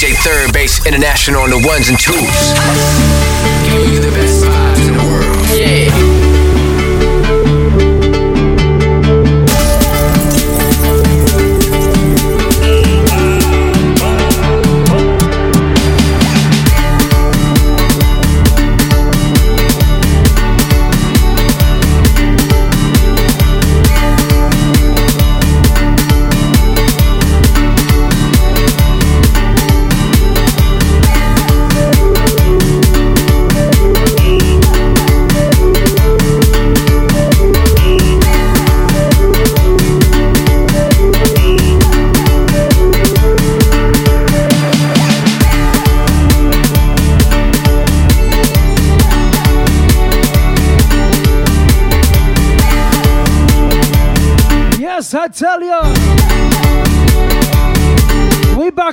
DJ Third Base International on the ones and twos. You the best vibes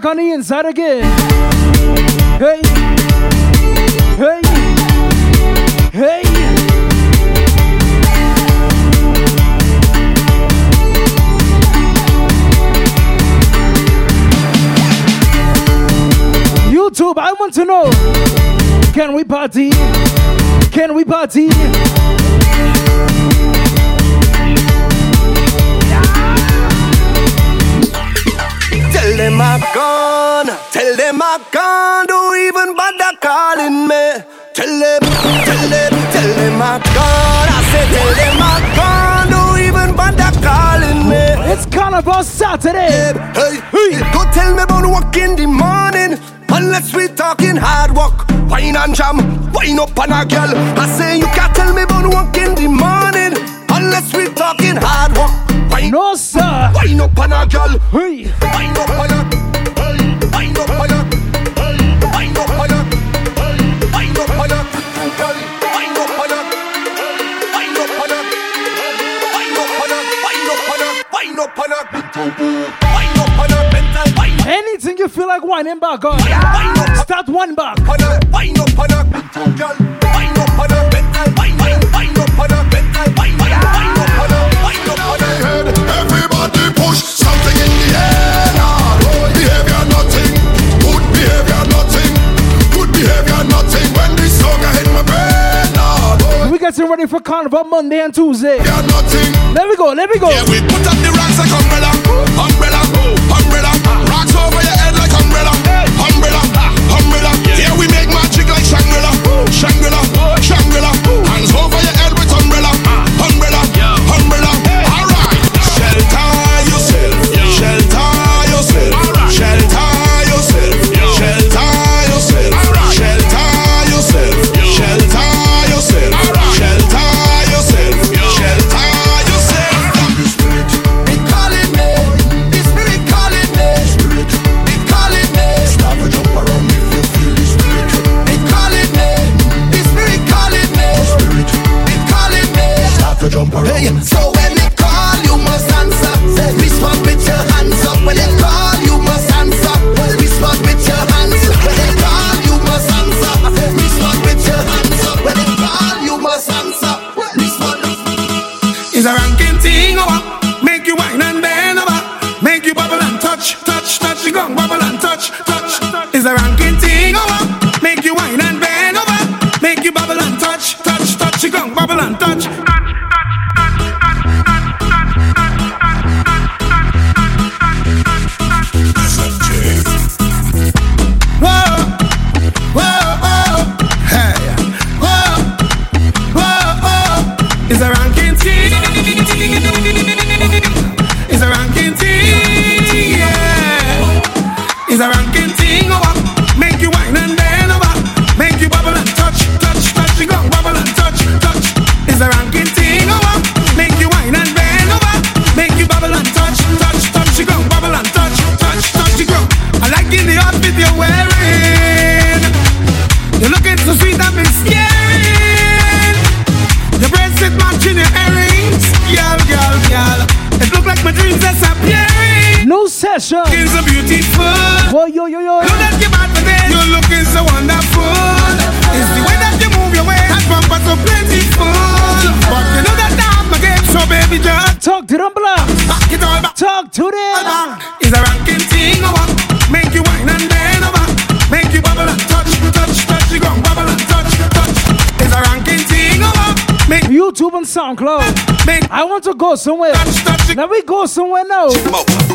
on the inside again. Hey, hey, hey. YouTube, I want to know can we party? Can we party? Them I'm gone. Tell them I'm gone. Don't even bother calling me. Tell them, tell them, tell them I'm gone. I said, tell them I'm gone. Don't even bother calling me. It's Carnival Saturday. Hey, hey, go tell me about work in the morning. Unless we talking hard work, wine and jam, wine up on a girl. I say you can't tell me about work in the morning. Unless we talking hard work. No, sir. Wine up on a girl. Hey. Wine up on a. Anything you feel like whining back on. Start one back. Wine Everybody push something in the air ah. now. Behavior nothing, good behavior nothing, good behavior nothing. When this song hit my brain ah. now. We getting ready for Carnival Monday and Tuesday. Yeah, nothing. Let me go, let me go. Yeah, we put up the rocks like umbrella, umbrella, oh, umbrella. Rocks over your head like umbrella, umbrella, umbrella. Yeah, we make magic like Shangri-La, Shangri-La. Go somewhere. touch, touch it. Now we go somewhere now.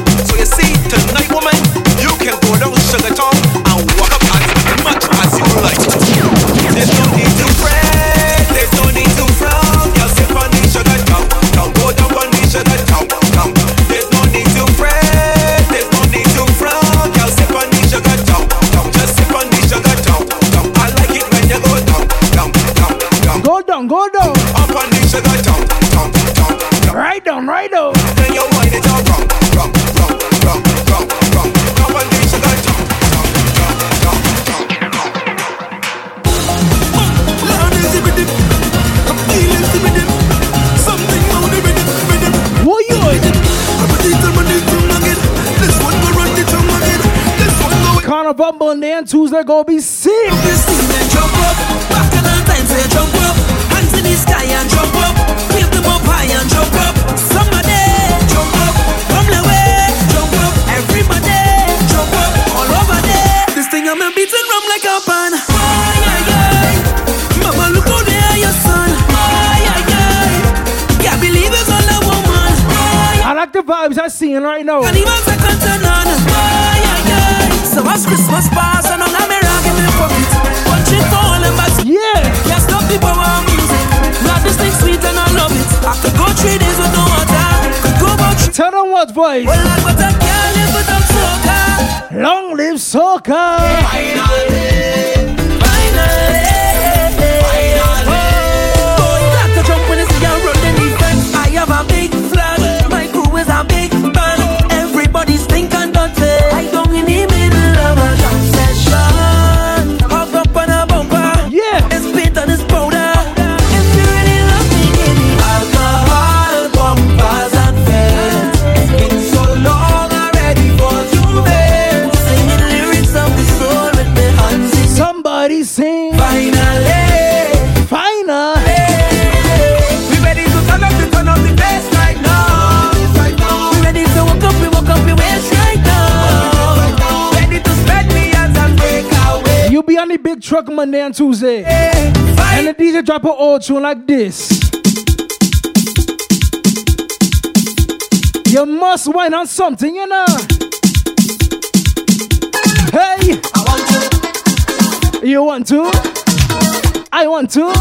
All over there. This thing I'm gonna beat and rum like a woman. Ay, aye. Mama look on there, your son. Yeah, I believe it's on the one. I like the vibes I'm seeing right now. As Christmas pass and on a mirror give me pocket. Punch it all them bags. Yeah. Can't stop the power of music. Lord, this thing sweet and I love it. I could go three days with no water. Could go about three. Tell them what voice. Well, Lord, but I can't live without soca. Long live soca. Oh, truck Monday and Tuesday. And the DJ drop an old tune like this. You must wine on something, you know. Hey, I want to. you want to? I want to.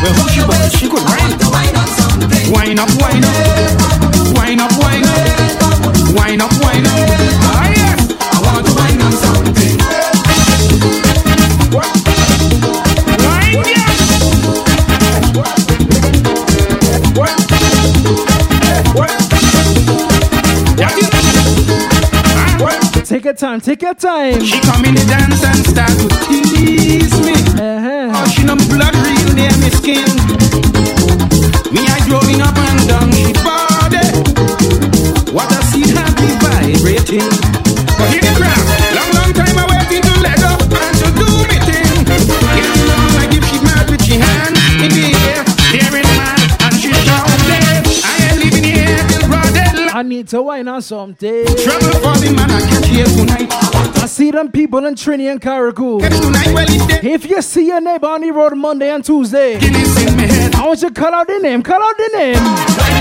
Well, who she was? She could wine. Wine up, wine up. Wine up, wine up. Wine up, wine up. Ah, yes. I want to wine something. What? Wine. What? What? Yeah, what? Take your time, take your time. She come in the dance and start to tease me. Uh-huh. Oh, she no blood real near me skin. Me I growing up and down she body. Vibrating. But the crap. Long, long time I waiting to let up and to do me thing. Like if she mad with she hand in the air. Man and she shouting. I ain't living here till broad daylight. I need to wine on something. Trouble for the man I catch here tonight. I see them people in Trinity and Carriacou. Catch tonight well it's dead. If you see your neighbor on the road Monday and Tuesday, Guinness in me head. I want you to call out the name. Call out the name.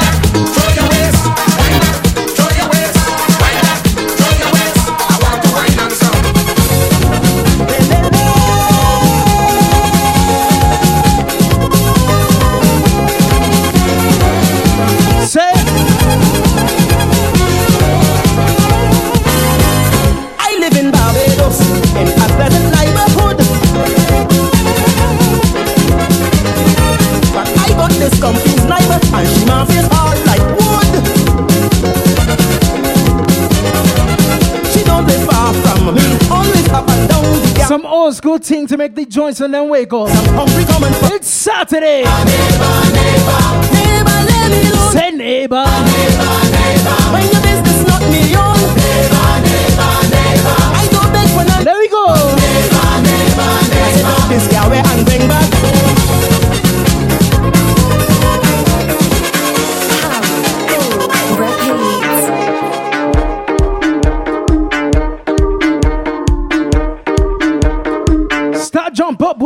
School thing to make the joints and then wake up. I'm hungry coming from It's Saturday. neighbor, let me. Say neighbor.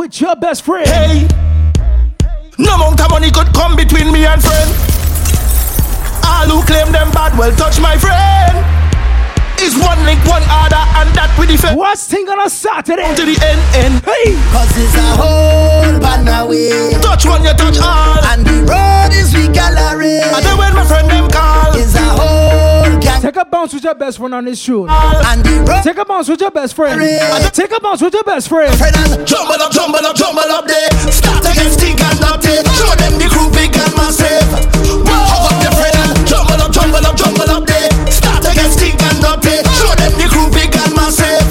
With your best friend. Hey, no amount of money could come between me and friend. All who claim them bad will touch my friend. Is one link, one order, and that we defend. What's thing on a Saturday? To the end, end. Hey! Cause it's a whole banner way. Touch one, you touch all. And the road is we gallery. And then when my friend them call. It's a whole gang. Take a bounce with your best friend on this shoot. And the road. Take a bounce with your best friend. Take a bounce with your best friend. Friend and Jumble up, jumble up, jumble up there. Start against stink and. Show them the crew big and massive. Hug up friend and jumble up, jumble up, jumble up there. Start against stink and. Show them the crew big and massive.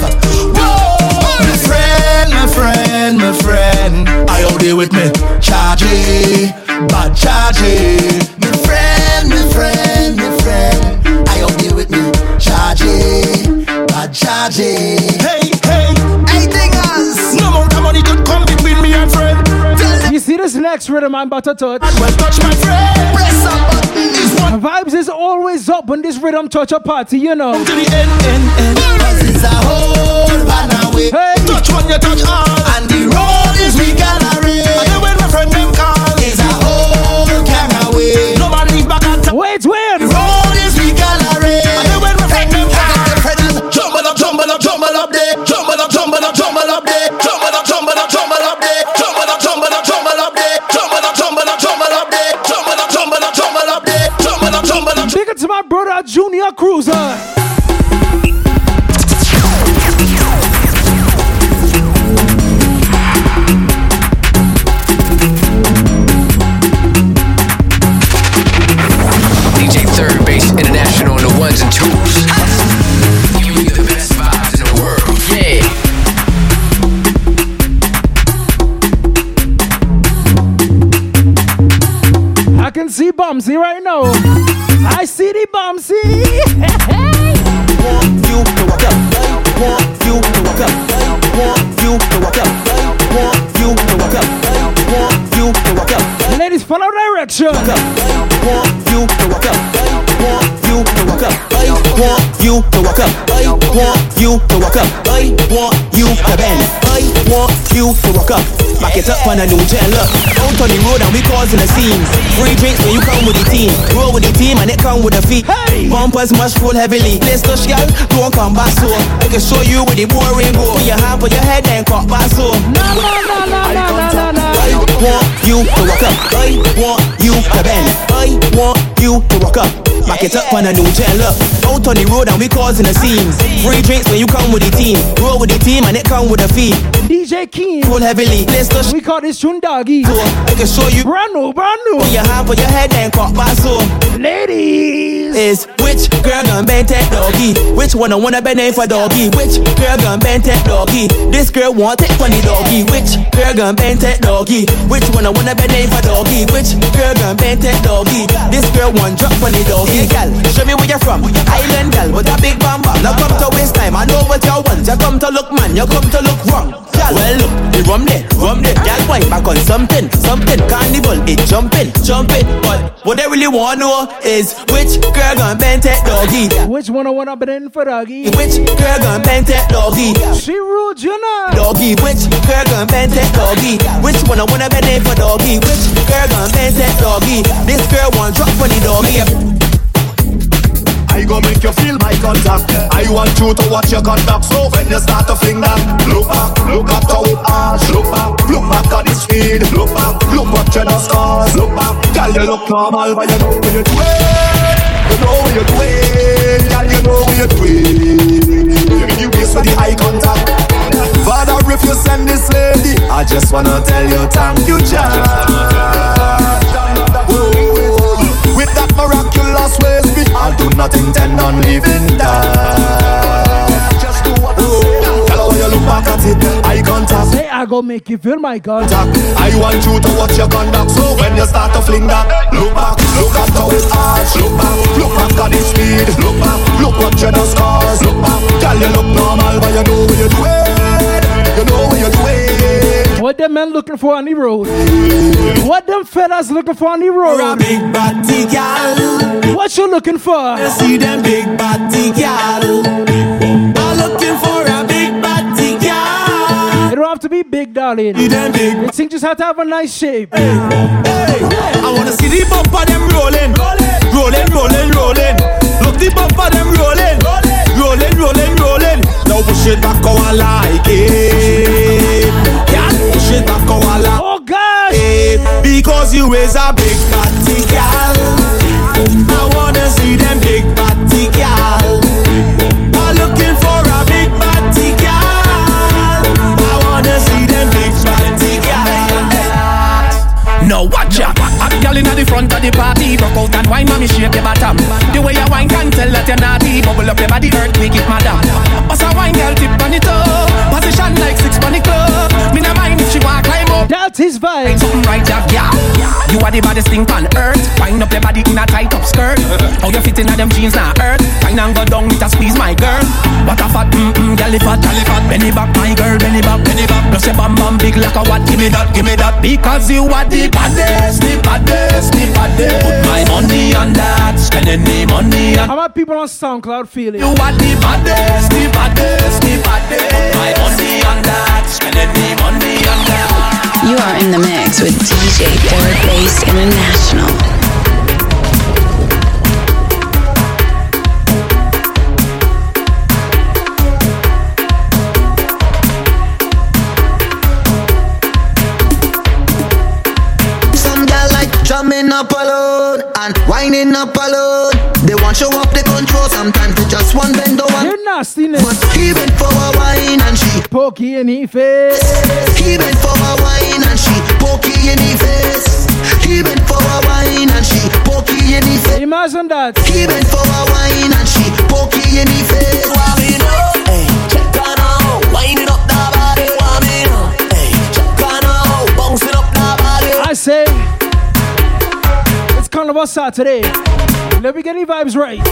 My friend, my friend, my friend. I out there with me. Chargy, bad chargy. my friend, my friend, with me. Chargy, bad chargy. Hey, hey. Hey, us. No amount of money could come between me and friend. You see this next rhythm I'm about to touch? Well, touch my friend. press a button. Is one Vibes is always up when this rhythm touch a party, you know. to the end, end, end. Cause it's a whole banner way. Hey! Touch one, you touch all. And the road is we gallery. And then when my friend them call. Up, jumble up. Big it to my brother Junior Cruiser. DJ Third Base International on the ones and twos. I can see Bumsy right now. I see the Bumsy. Ladies, follow direction. I want you to walk up. I want you to walk up. I want you to bend. I want you to walk up. Back it up on a new gen look. Out on the road and we causing a scene. Free drinks when you come with the team. Roll with the team and it come with the feet. Hey! Bumpers must roll heavily. Let's touch girl, don't come back so. I can show you where the boring go. Put your hand, put your head and cut back so. Na na na na na na na na. I want you to walk up. I want you to bend. I want you to walk up. Back it up on a new gen look. Out on the road and we causing a scene. Free drinks when you come with the team. Roll with the team and it come with a fee. DJ Keen. Roll heavily. Touch We call this tune doggy. I can show you. Brand new, brand new. Put your hand, put your head and cut back so. Ladies. is which girl gon' bend that doggy? Which one I wanna bend name for doggy? Which girl gon' bend that doggy? This girl want it funny doggy. Which girl gon' bend that doggy? Which one I wanna bend name for doggy? Which girl gon' bend that doggy? This girl want drop funny doggy. Hey gal, show me where you're from. Island gal with a big bamba. Now come to waste time. I know what you want. You come to look man. You come to look wrong. Gal, well look, the rum there, rum there. Wine back on something, something. Carnival, it jumping, jumping. But what they really wanna know is which girl gon' bend that doggy? Which one I wanna be in for doggy? Which girl gon' bend that doggy? She rude, you know. Doggy, which girl gon' bend that doggy? Which one I wanna bend it for doggy? Which girl gon' bend that doggy? This girl want drop on the doggy. I go make you feel my contact. I want you to watch your contact. So when you start to fling that, look back, look at how it arch. Look back, look back at the speed. Look back, look what you just cause. Look back, girl you look normal, but you know what you're doing. You know what you're doing, girl you know what you're doing. You kiss for the eye contact. Father, if you send this lady, I just wanna tell you thank you, that miraculous ways, me I do not intend on leaving that. Just do what I oh, say. Tell her when you look back at it, eye contact. Say I go make you feel my God. contact. I want you to watch your conduct. So when you start to fling that, look back, look at how it arch. Look back, look back at the speed. Look back, look what you just cause. Look back, girl you look normal, but you know what you're doing. You know what you're doing. What them men looking for on the road? What them fellas looking for on the For a road? big body gal, What you looking for? I see them big body gal. Don't have to be big darling. The thing just had to have a nice shape. Hey, I wanna see the bumper them rolling, rolling, rolling, rolling. Look the bumper them rolling, rolling, rolling, rolling. Now push it back how I like it. Yeah, push it back how I like Oh gosh! it. Because you is a big fatty gal. Now watch ya. Hot girl inna the front of the party Rock out and wine, mommy shake your bottom. The way you wine can tell that you're naughty Bubble up your body, earthquake it, madam. Pass a wine, girl, tip on it up Position like six on the club. Me no mind his vibe. Ain't something right, yeah, yeah You are the baddest thing on earth. Wind up your body in a tight up skirt. How you fit in a them jeans now earth Fine and go down with a squeeze, my girl. What a fat, mm-mm, girl, fat, girl, fat Benny back, my girl, benny back, benny back. Plus your bam bam big like a what? Give me that, give me that. Because you are the baddest, the baddest, the baddest. Put my money on that. Spending me money on How about people on SoundCloud feeling? you are the baddest, the baddest, the baddest. Put my money on that. Spending me money on that You are in the mix with DJ Third Base International. Some gal like drumming up alone and winding up alone. They want show up the control. Sometimes they just want bend over. You're nastiness. But he went for a wine and she Pokey in his face. He went for a wine and she pokey in his face. He went for a wine and she pokey in his face. Imagine that. He went for a wine and she pokey in his face. I say, it's Carnival Saturday. Let me get the vibes right.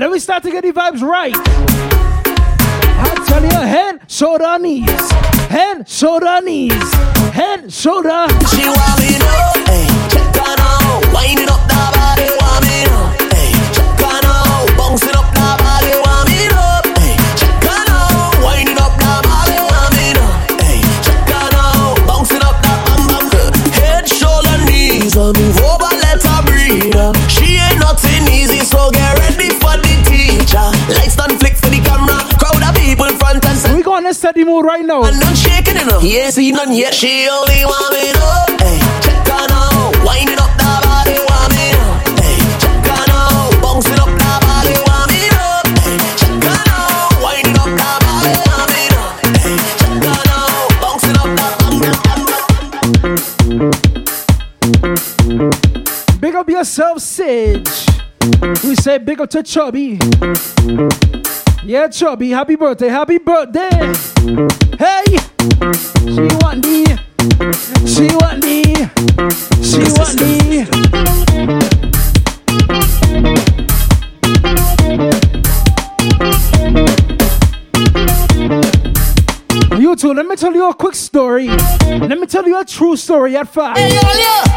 Let me start to get the vibes right. I you, head, shoulder, knees. Head, shoulder, knees. Head, shoulder. She me know, hey, check on out, winding up the body, me know, hey, check on out, bouncing up the body, me know, hey, check on out, winding up the body, me know, hey, check on out, bouncing up the bam bam, head, shoulder, knees, uh, move over, let her breathe. She ain't nothing easy, so get and center. We going to steady mood right now. And none shaking enough. He ain't seen none yet. She only want me know. Hey, check winding up the body, want me. Hey, check bouncing up the body, want me. Hey, check winding up the body, want me. Hey, check bouncing up the Big up yourself, Sage. We say big up to Chubby. Yeah, Chubby, happy birthday, happy birthday. Hey, she want me, she want me, she want me. You two, let me tell you a quick story. Let me tell you a true story at five.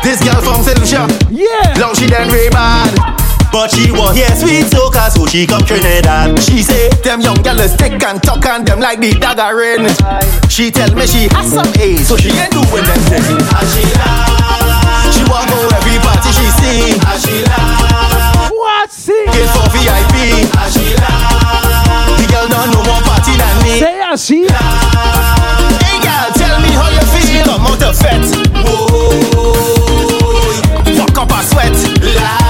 This girl from St. Lucia, Yeah. long she done very bad. But she want hear sweet soca, so she come Trinidad. She say them young girls stick and talk and them like the dagger in. She tell me she has some age, so she ain't doing them things. As she laugh, she want go every party she see. As she laugh, What? See? get for VIP. As she laugh, the girl don't know more party than me. Say she. Hey girl, tell me how you feel. I'm out of fat. Whoa, fuck up a sweat. Come out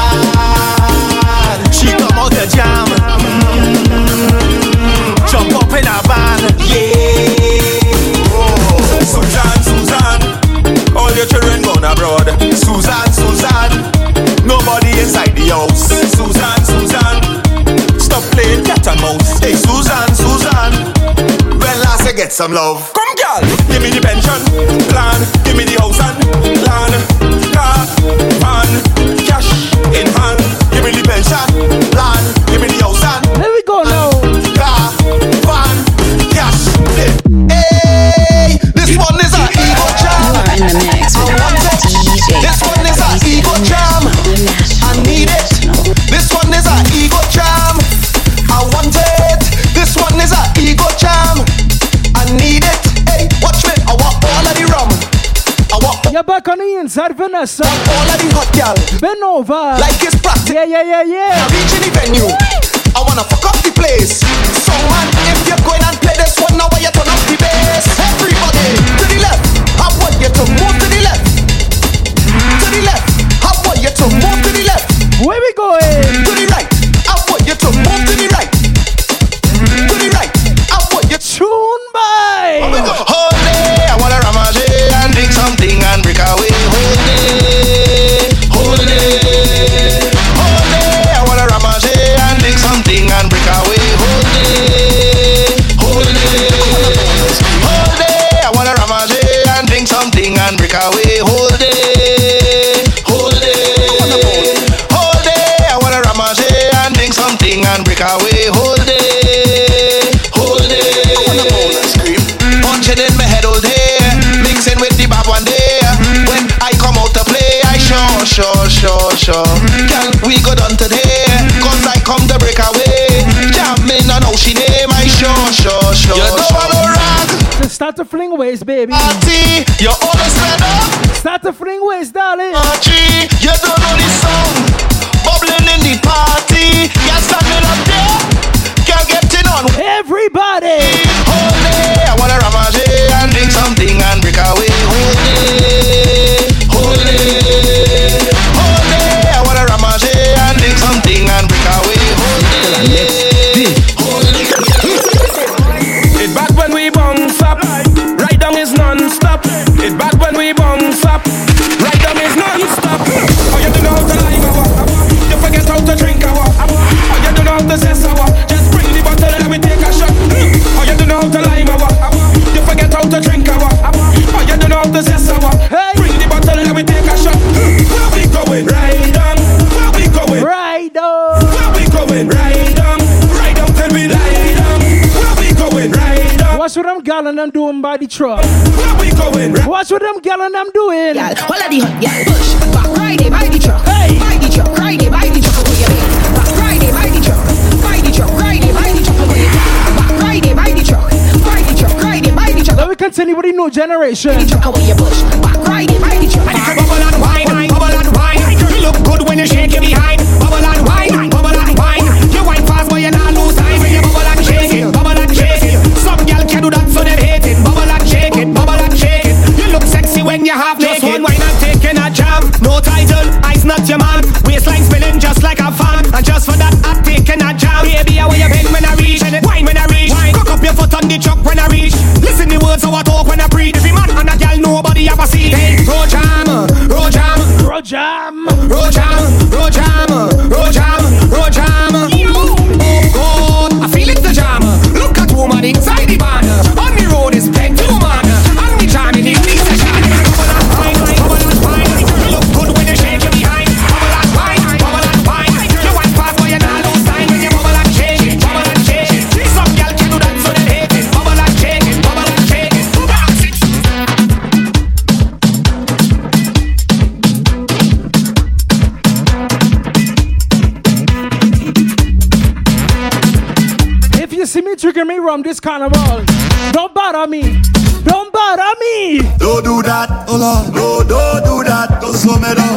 jam. Jump up in a van. Yeah. Oh. Susan, Susan, all your children gone abroad. Susan, Susan, nobody inside the house. Susan, Susan, Stop playing cat and mouse. Hey Susan, Susan, when last you get some love? come girl, give me the pension plan, give me the house and land, car, van, cash in hand. Give me the pension plan, give me the house and You're back on the inside, Vanessa. All of the hot gal, Bend over. like it's practice. yeah, yeah, yeah, yeah. I'm Reaching the venue. I wanna fuck up the place. So man, if you're going and play this one now, why you turn up the bass? Everybody to the left. I want you to move to the left. To the left. I want you to move to the left. Where we going? To the right. I want you to move to the right. To the right. I want you to. Tune by. I sure, sure, sure. Can we go down today? Cause I come to break away. Jamming on how she name, I sure, sure, sure. You don't want no rag, Just start to fling ways, baby. party. You always stand up, Start to fling ways, darling. party. You don't know the song. Bubbling in the party. Can't standing up there. Can't get in on Everybody. Doing the truck. Where we going? Watch what them gal and them doing. Gal, all of the hot gal push back ride it, buy the truck, Hey. buy the truck, ride it, buy the truck, away you. Back ride it, buy the truck, buy the truck, ride it, buy the truck, away you. Back ride it, buy the truck, buy the truck, ride it, buy the truck, Let me continue with the new generation. the truck, away you push. Back ride it, buy the truck. Bubble and wine, bubble and wine. You look good when you shake it behind. On the truck when I reach. Listen the words how I talk when I preach. Every man and a girl, nobody ever see. Hey, road jam, road jam. Bro jam. Road jam, rum this carnival, don't bother me. Don't bother me. Don't do that, oh don't do that. Don't slow me down.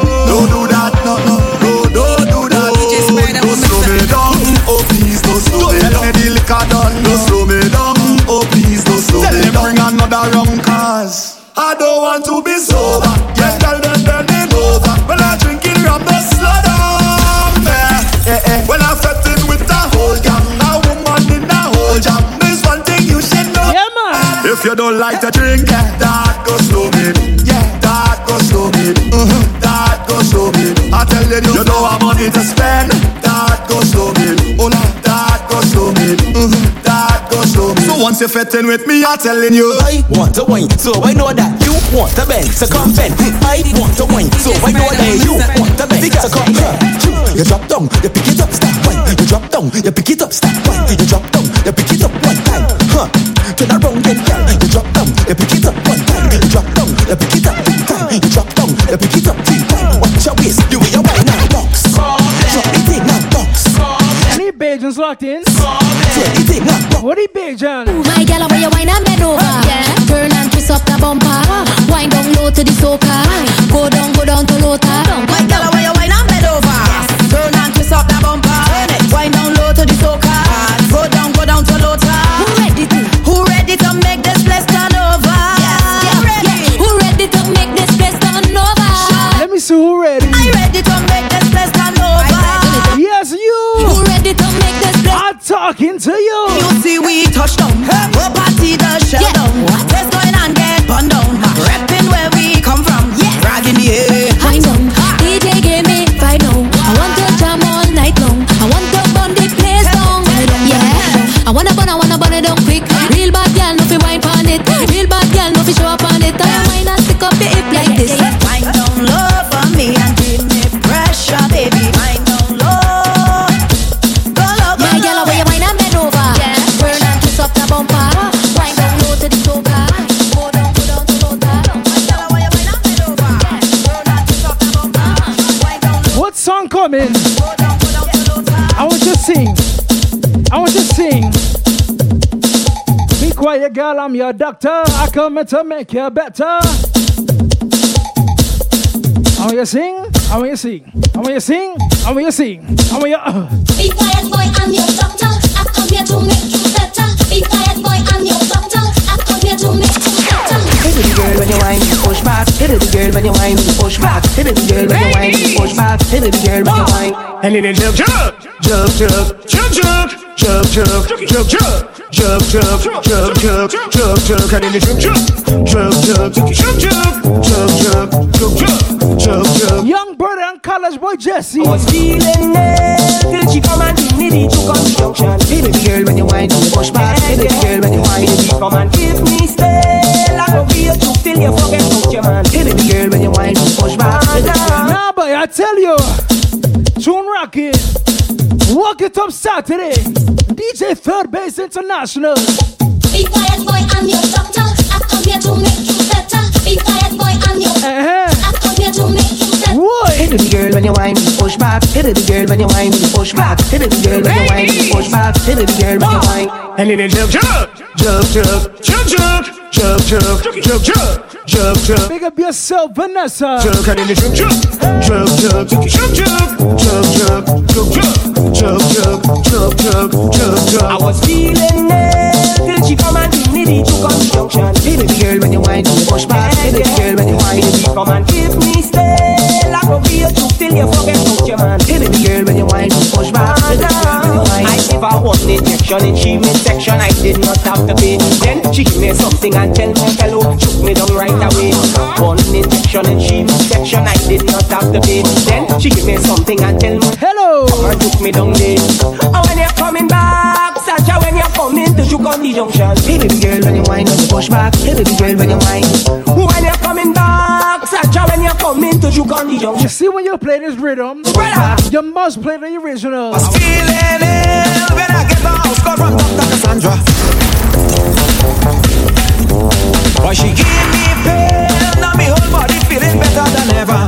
You don't like to drink, yeah. that go slow me. Yeah, that go slow me. Uh-huh. That go slow me. I tell you, you don't have money to spend. That go slow me. Oh, Lord, that go slow me. Uh-huh. That go slow me. So once you're fitting with me, I'm telling you. I want to wine, so I know that you want to bend, so come bend. I want to wine, so I know that you want to bend, so come bend. You drop down, you pick it up, stop wine. You drop down, you pick it up, stop wine. You drop down, you pick it up one time, huh? Turn around then, girl. You drop down, you pick it up one time. You drop down, you pick it up three times. You drop down, you pick it up three times. Watch your waist, you will your wine now box. Drop it in now box. Any Bajans locked in? Turn it in now box. What are Bajan? Quiet. I'm your doctor. I come in to make you better. I want you to sing. I want you to sing. I want you to sing. I want you to sing. I want you. Uh. Be quiet, boy, I'm your doctor. I come here to make you better. Be quiet, boy, I'm your doctor. I come here to make you better. Hit it, girl, when you whine, push back. Hit it, girl, when you whine, push back. Hit it, girl, when you whine, push back. Hit it, girl, when you whine. And then jump, jump, jump, jump, jump, jump, jump, jump, jump, jump, jump, jump, jump, jump, jump, jump, and then jump, jump, jump, jump, jump, jump, jump, jump, jump, jump, jump, jump. Young brother and college boy Jesse. was feeling it till she come and give me the two conjunction. Hit it, girl, when you whine, you push back. Hit it, girl, when you whine, you come and give me stay. Like a real to till you forget about your man. Hit it, girl, when you whine, you push back. Hit Nah, boy, I tell you. Tune rocking. Wuk it up Saturday. DJ Third Base International. Be quiet, boy, I'm your doctor. I come here to make you better. Be quiet, boy, I'm your Uh-huh. I come here to make you better. What? Hit it, girl, when you whine, you push back. Hit it, girl, when you whine, you push back. Hit it, girl, when you whine, you push back. Hit it, girl, when you whine. And then jump, jump, jump, jump, jump, jump, jump, jump, jump, jump, jump, jump. Big up yourself, Vanessa. Jump, and then jump, jump, jump, jump, jump, jump, jump, jump, jump, jump, jump, jump, jump, jump, jump, jump. I was feeling it till she come and give me the two conjunction. Hit it, girl, when you whine, you push back. Hit it, girl, when you whine, you come and give me stay. Like a real to till you forget one injection in she midsection. I did not have to pay. Then she give me something and tell me hello. Shook me down right away. One injection in she midsection. I did not have to pay. Then she give me something and tell me Hello. and took me down there. And when you're coming back, Sacha, when you're coming to Juke on the junction. Hey baby girl, when you whine, when you push back. Hey baby girl, when you whine. When you're coming back, Sacha, when you're coming to Juke on the You junction. see when you play this rhythm, Brother. you must play the original. Feeling ill when I house call from Dr. Cassandra. Why she give me pain, now me whole body feeling better than ever.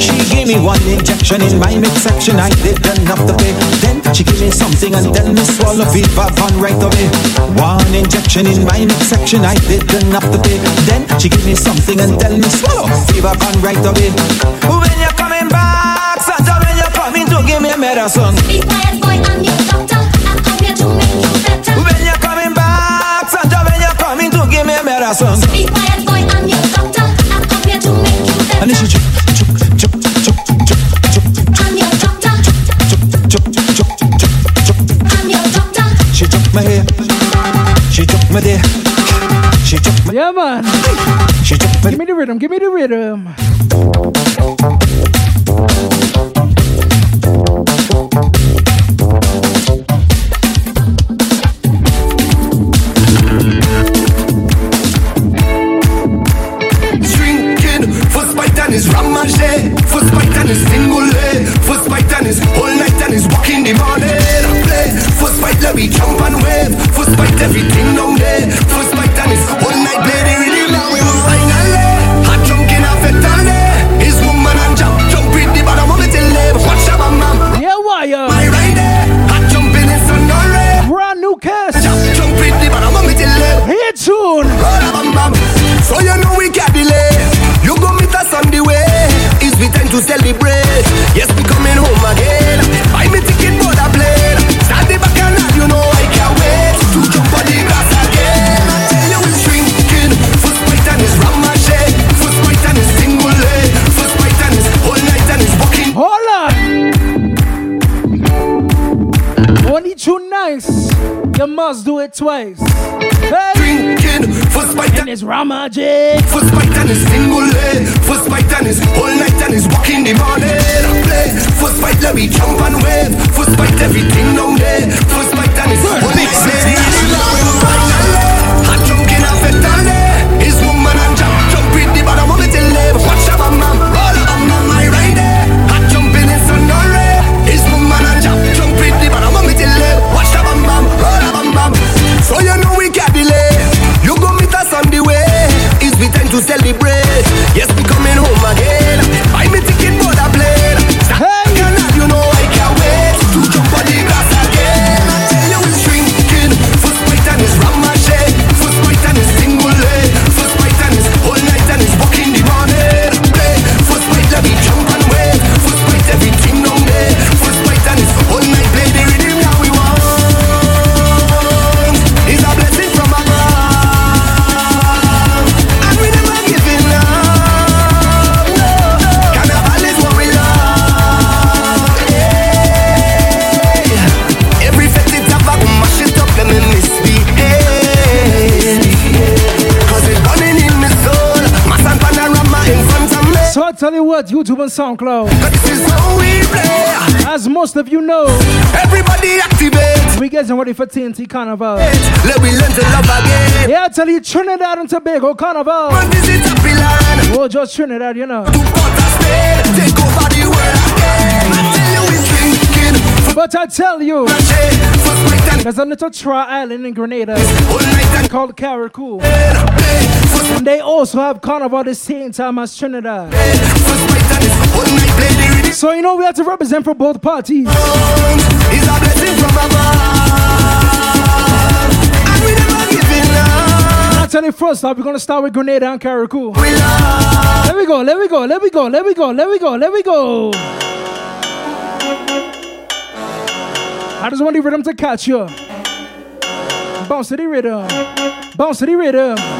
She gave me one injection in my midsection, I didn't have to pay. Then she gave me something and tell me swallow fever van right away. One injection in my midsection, I didn't have to pay. Then she gave me something and tell me swallow fever van right away. When you're you're coming to give me a medicine. Be quiet, boy, I'm your doctor. I come here to make you better. When you're coming back, Santa, when you're coming to give me a medicine. Be quiet, boy, I'm your doctor. I come here to make you better. And then she juk, juk, juk, juk, juk, juk, I'm your doctor. I'm your doctor. She took my hair, she took my there, she took my, Yeah, man. she took my. Give me the rhythm. Give me the rhythm. honest Single lane First fight and is Whole night and is Walk in the morning. I play First fight let me jump YouTube, and SoundCloud. As most of you know, everybody activate. We getting ready for TNT Carnival. Let me learn to love again. Yeah, I tell you, Trinidad and Tobago Carnival. Well, oh, just Trinidad, you know. But I tell you, there's a little tri island in Grenada called Carriacou. And they also have carnival the same time as Trinidad. So you know we have to represent for both parties. Tell you first up, we're gonna start with Grenada and Carriacou. There we go, there we go, there we go, there we go, there we go, there we go. I just want the rhythm to catch you. Bounce to the rhythm. Bounce to the rhythm.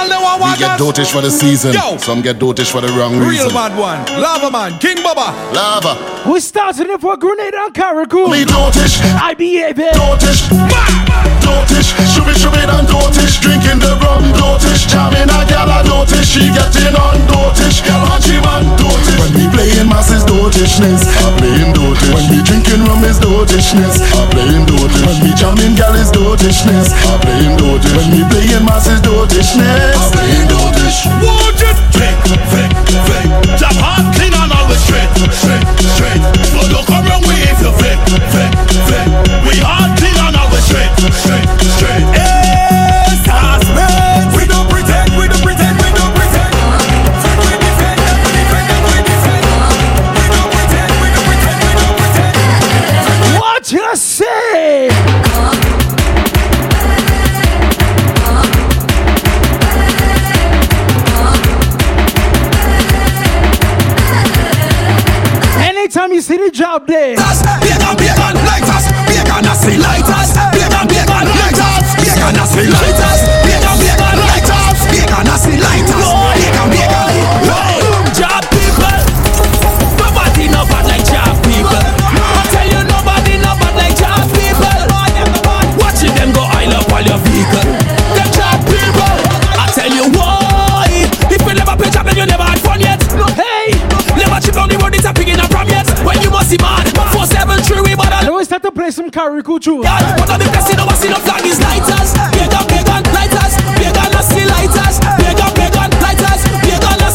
we get dotish for the season. Yo. Some get dotish for the wrong Real reason. Real bad one. Lava man. King Baba. Lava. We starting it for grenade and Carriacou. Me dotish. I behave. Dotish. Bah, bah dotish, shooby shooby and dotish, drinking the rum dotish, jamming a gal a dotish, she getting on dotish, gal and she man dotish. When we playing mass is dotishness, I'm playing dotish. When we drinking rum is dotishness, I'm playing dotish. When we jamming gal is dotishness, I'm playing dotish. When we playing mass is dotishness, I'm playing dotish. Would you drink, drink, drink, Japan? true. Flag is lighters. Lighters. See lighters. Lighters.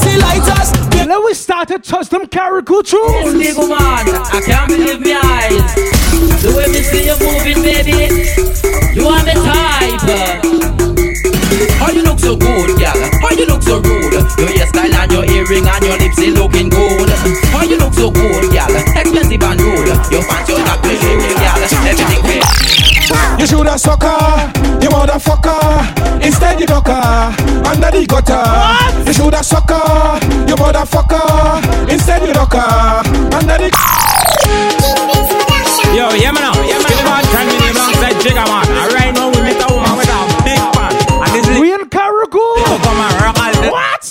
See lighters. Let we start to touch them Carriacou tunes. Man, I can't believe my eyes. The way me see you moving, baby, you are the type. How you look so good, girl? How you look so rude? Your hairstyle and your earring and your lips, they looking good. How you look so good, girl? Expensive and rude. Your You should have sucker, you motherfucker. Instead you ducker under the gutter. You should have sucker, you motherfucker. Instead you ducker under the. Yo, yeah, man, yeah, man, man, can me name alongside Jigga, man. And right now we meet a woman with a big pan. And this is We in Carriacou. come and rock all the- What's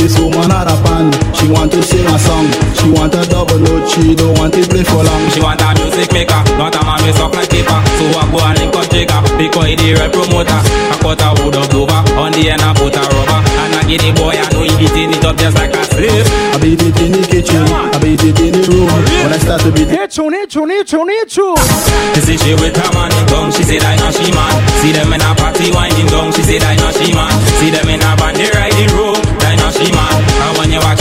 This woman had a pan, she want to sing a song. She want a double note, she don't want it play for long. She want a music maker, not a man with soft like paper. So I go and link up Jigga, because he the real promoter. I cut a wood of clover, on the end I put a rubber. And I give the boy, I know he beating it up just like a slave. I beat it in the kitchen, I beat it in the room. When I start to beat it, Here tune, here tune, here tune, here tune. She say she with her man in tongue, she said I know she man. See them in a party winding down, she said I know she man. See them in a band they riding road,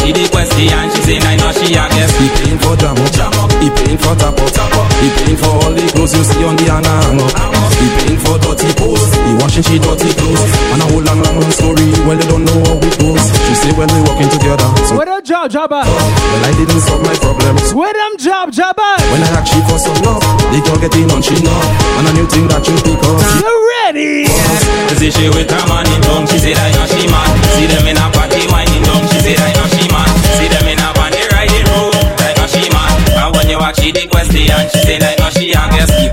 when she the question, she say I know she I guess. He paying for jam up, jam up. He paying for tap up, tap up. He paying for all the clothes you see on the hanger hang up. He paying for dirty posts. He washing she dirty clothes. And a whole long, long, long story. Well, they don't know how it goes. She say when we walking together. So, Where the job jabber? well, I didn't solve my problems. Where them job jabber? When I ask she for some love, the girl getting on she know. And a new thing that you pick up. You ready? She say she with her man in tongue, she said I know she man. See them in a I know she I guess. He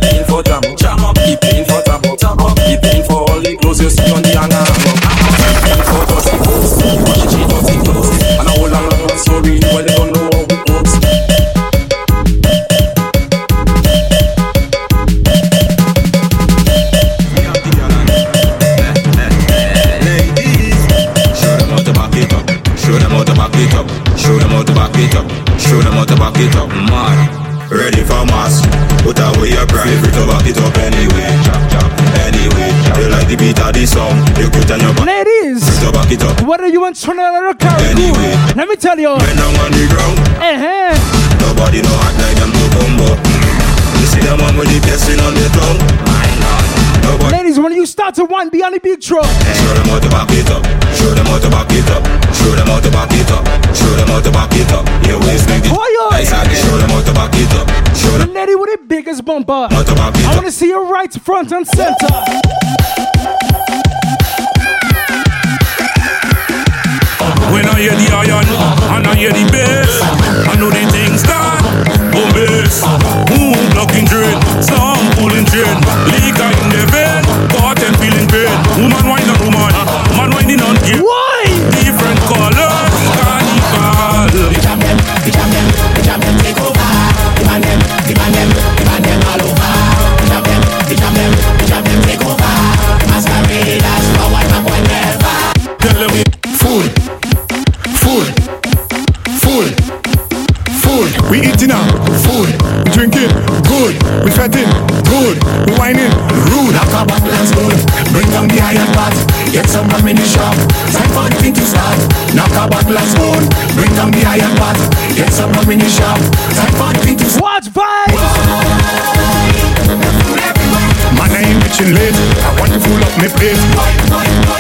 you start to wind behind the big truck, Show them how to back it up. Show them how to back it up. Show them how to back it up. Show them how to back it up. Your waist make it. Boy, yo. Nice again. Show them how to back it up. Show them lady with the biggest bumper, how to back it I want to see you right front and center. When I hear the iron and I hear the bass, I know the things done. Boom bass, ooh, blocking drain, some pulling chain, whining on Man, I ain't rich late. I want to full up my plate.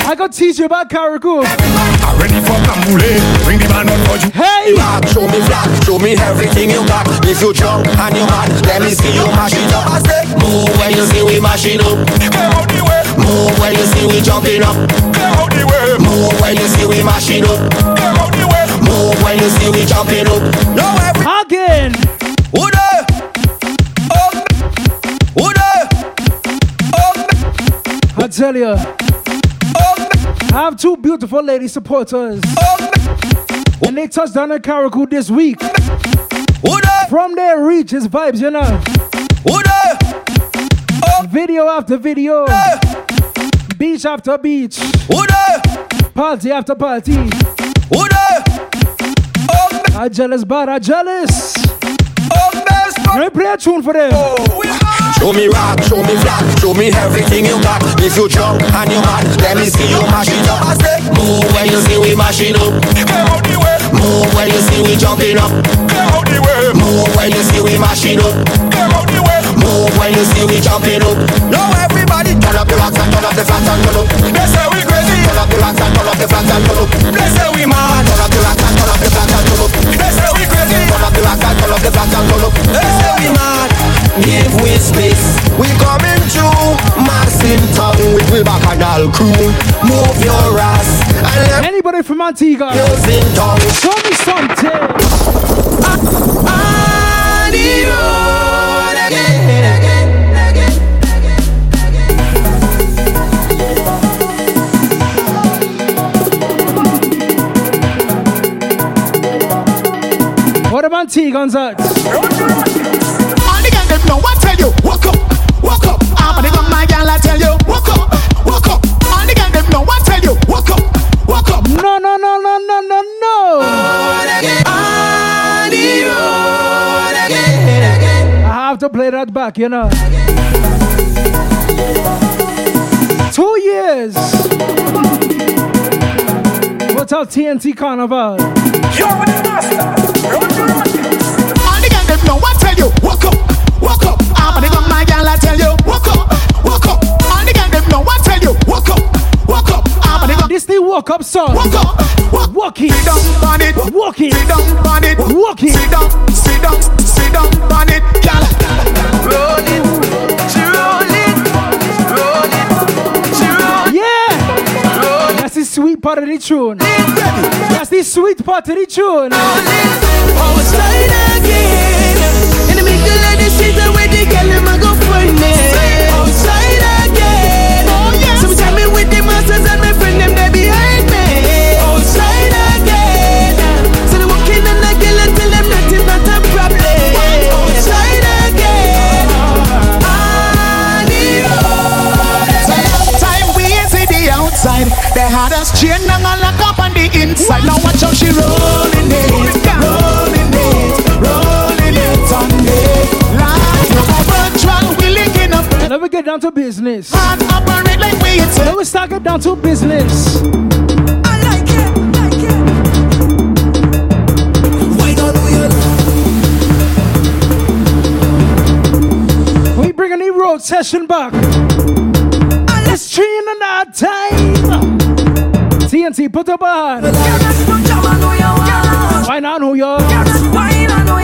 I got teach you about Carriacou. I'm ready for Canboulay. Bring the band on for you. Hey, Show me flat, show me everything you got. If you drunk and you mad, let me see you mash it up. I say, move when you see we mashing up. Move when you see we jumping up. Move when you see we mashing up. Move when you see we jumping up. No every tell you, I have two beautiful lady supporters, and they touched down in Carriacou this week. From there, reach his vibes, you know. Video after video, beach after beach, party after party. I jealous, but I jealous. Let me play a tune for them. Oh. Show me rock, show me flat, show me everything you got. If you drunk and you mad, let me see you mash it up. I say, move when you see we mashing up. Move when you see we jumping up. Clear out the way. Move when you see we mashing up. Clear out the way. Move when you see we jumping up. Now everybody turn up the rocks and turn up the flats and turn up. They say we crazy. Turn up the rocks and turn up the flats and turn up. They say we mad. Turn up the rocks and turn up the flats and turn up. They say we crazy. Turn up the rocks and turn up the flats and turn up. They say we mad. Give we space. We coming through. Maxim town with we bacchanal crew. Move your ass Anybody from Antigua? Show me something. On the road again, again, again. What about? All the them know I tell you, walk up, walk up. I'm gonna my gal, I tell you, walk up, walk up. All the gang them I tell you, walk up, walk up. No, no, no, no, no, no, no. On the road again, again. I have to play that back, you know. Two years without TNT Carnival. All the gang them know I tell you, walk up song. Walk up, walk, Walk it. sit down on it, Walk it. sit down on it, Walk it. sit down, sit down, sit down on it, gal. Roll it, she roll it, roll it, she roll it. Yeah! That's the sweet part of the tune. That's the sweet part of the tune. Oh, slide again. And make the lady sit down with the girl, them a go find me. Outside. They had us chain and a lock up on the inside. Now watch how she rolling it, rolling it, rolling it on me. Like no virtual, we linking up. Let me get down to business. Hard operate like we it's Let me start get down to business. I like it, like it. Why don't you We bringing the road session back. It's in time. TNT, put up hand. Why not New York? Why don't you like?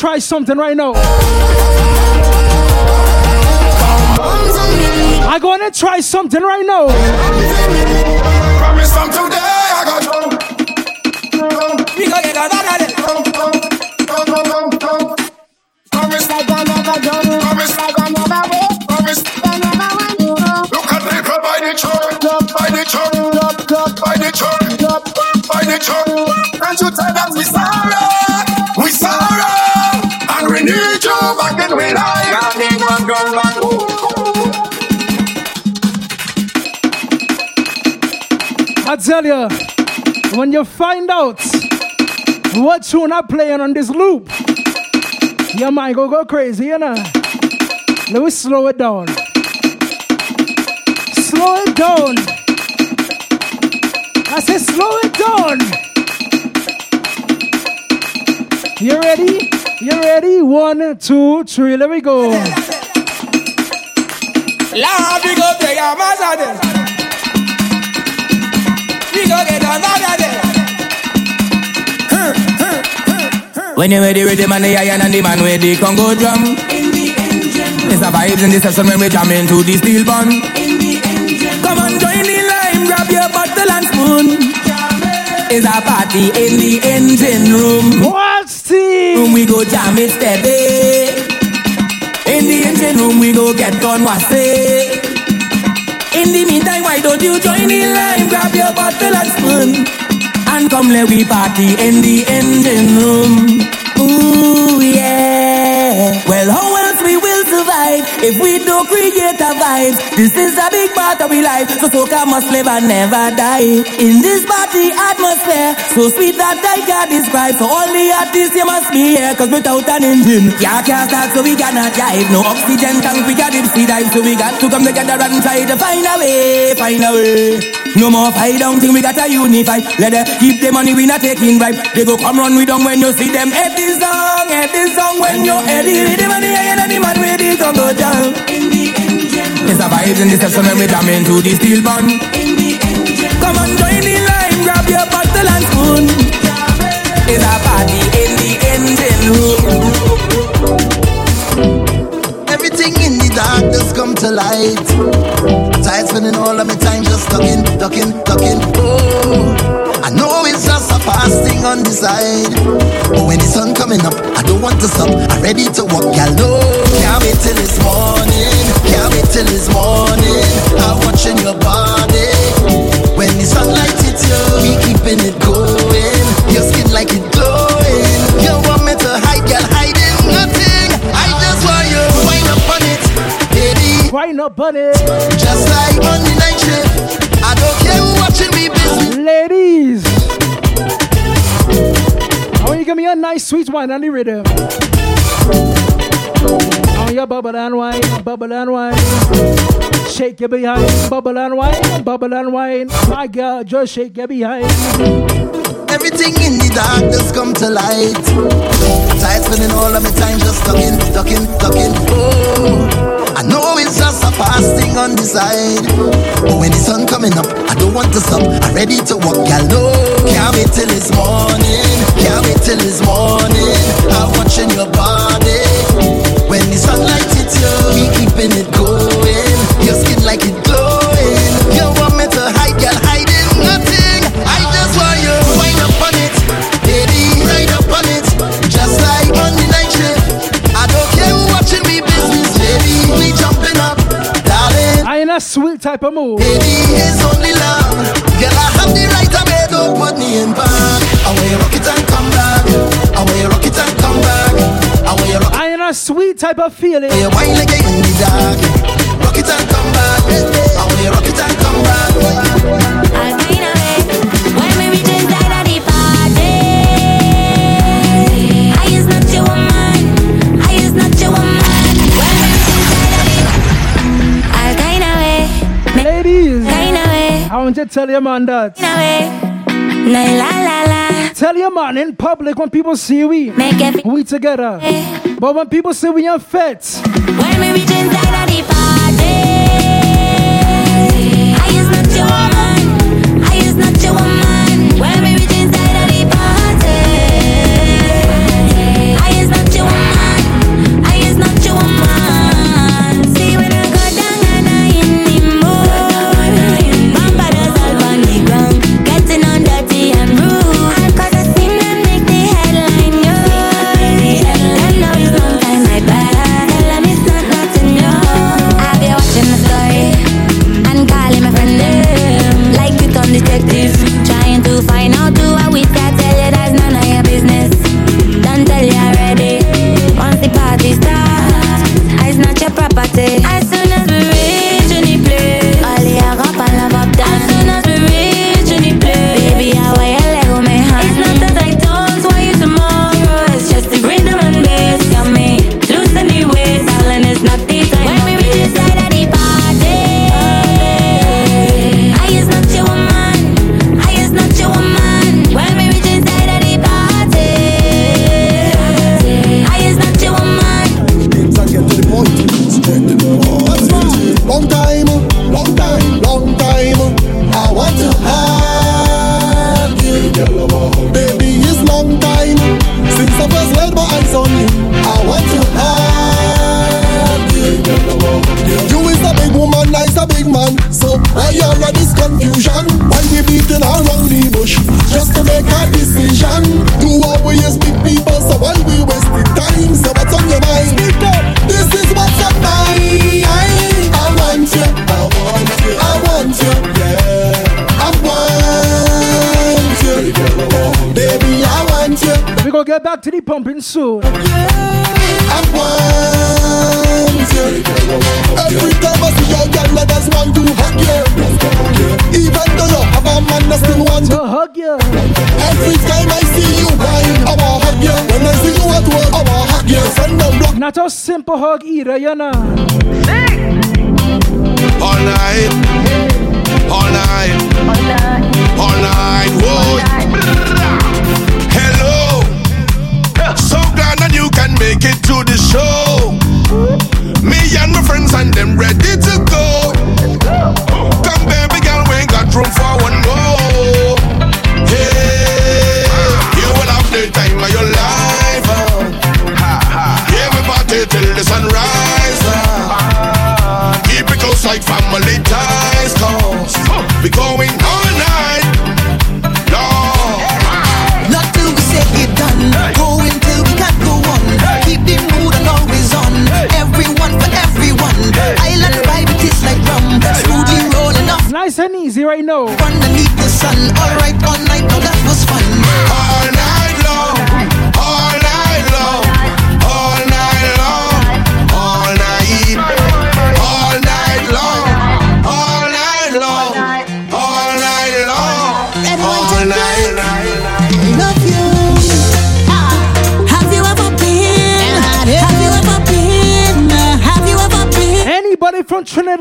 try something right now. Come home to me. I I'm gonna try something right now. Promise from today I got drunk. We gon' get another day. Promise like I never done. Promise like I never will. Promise I never want you. Look at people by the church, by the church, by the church, by the church. Can't you tell them we sorry, we need you back in we life. Running one girl, man. I tell you, when you find out what tune I'm playing on this loop, your mind go go crazy, you know. Let me slow it down. Slow it down. One, two, three. Let me go. Lord, we go take a matter day. We go get another day. When you ready with the man, the iron and the man with the Congo drum. It's a vibes in the session when we jam into the steel bun. Come on, join the line, grab your bottle and spoon. It's a party in the engine room. What's the room? We go jam it steady. In the engine room, we go get on what's it. In the meantime, why don't you join the line, grab your bottle and spoon. And come let we party in the engine room. Ooh if we don't create a vibe? This is a big part of our life, so soca must live and never die. In this party atmosphere, so sweet that I can't describe. So only artists you must be here, cause without an engine, yeah can't start, so we cannot drive. No oxygen tank, we got deep sea dive, so we got to come together and try to find a way, find a way. No more fight don't think we gotta unify. Let them keep the money, we not taking bribe. They go come run we down when you see them. This song, this song when you head it. With the money, I and the man with the Congo jam. It's a vibes in the session when we jam into the steel bun. In the end. Come on, join the line, grab your bottle and spoon. It's a party in the engine. Everything in the dark just come to light. Tired spending all of my time ducking, ducking. Oh, I know it's just a fast thing on the side. But when the sun coming up, I don't want to stop. I'm ready to walk, y'all know. Can't wait till it's morning. Can't wait till it's morning. I'm watching your body. When the sunlight hits you, we keeping it going. Your skin like it glowing. You want me to hide, girl, hiding nothing. I just want you to wind up on it, baby. Wind up on it. Just like on a nice sweet wine on the rhythm. On your bubble and wine, bubble and wine. Shake your behind, bubble and wine, bubble and wine. My girl, just shake your behind. Everything in the dark just come to light. Tired spending all of my time just talking, talking, talking. Oh, I know it's just a fast thing on the side. But when the sun coming up, I don't want to stop. I'm ready to walk, y'all know. Can't wait till it's morning. Can't wait till it's morning. I'm watching your body. When the sunlight hits you, we keeping it going. Your skin like it sweet type of mood. Baby, only love. Girl, I have the right to bed, don't put me in back. I you rock it and come back. I you rock it and come back. I you rock I in a sweet type of feeling. you wine like in the dark. Tell your man that. Tell your man in public when people see we, we together. But when people see we on fet, when we reach inside of the party, I is not your get back to the pumping soon. Every time I see a girl, I just want to hug you. Even though you have a man, I still want to hug you. Every time I see you, wine, I want to hug you. When I see you at work, I want to hug you. Friend, I'm. Not a simple hug either, you know. All night, all night, all night, all night, whoa. All night.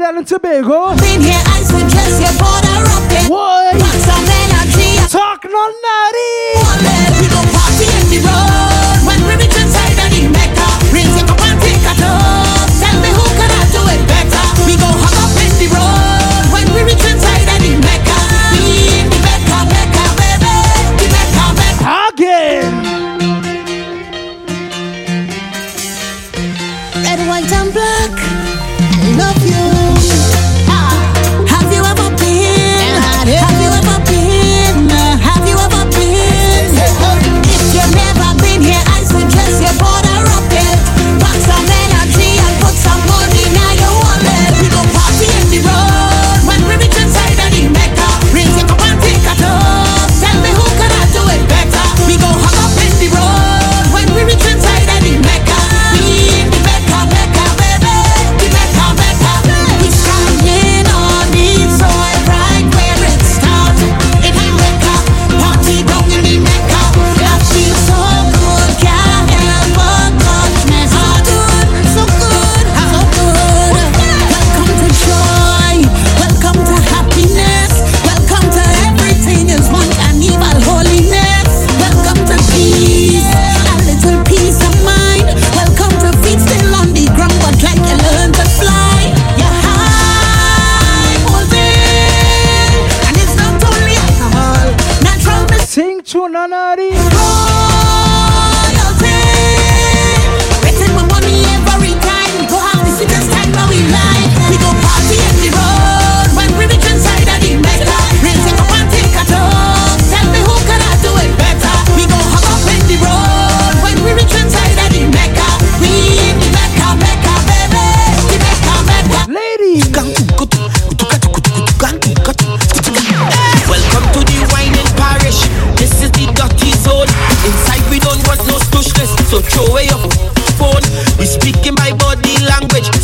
Trinidad and Tobago.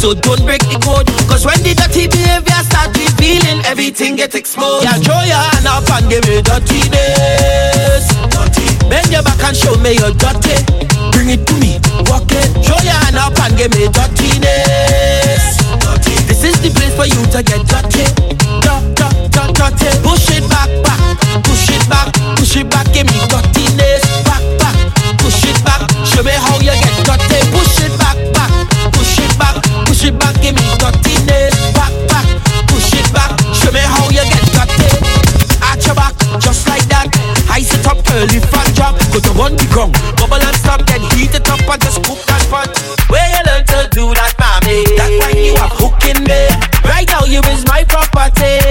So don't break the code. Cause when the dirty behavior start revealing, everything get exposed. Yeah, throw your hand up and give me dirtiness. Dirty. Bend your back and show me your dirty. Bring it to me, walk it. Show your hand up and give me dirtiness. Dirty. This is the place for you to get dirty. Dirty, dirty, dirty. Push it back, back. Push it back, push it back, give me dirtiness. run the ground. Bubble and stop, then heat it up and just cook that pot. Where you learn to do that, mommy? That's why you are hooking me. Right now, you is my property.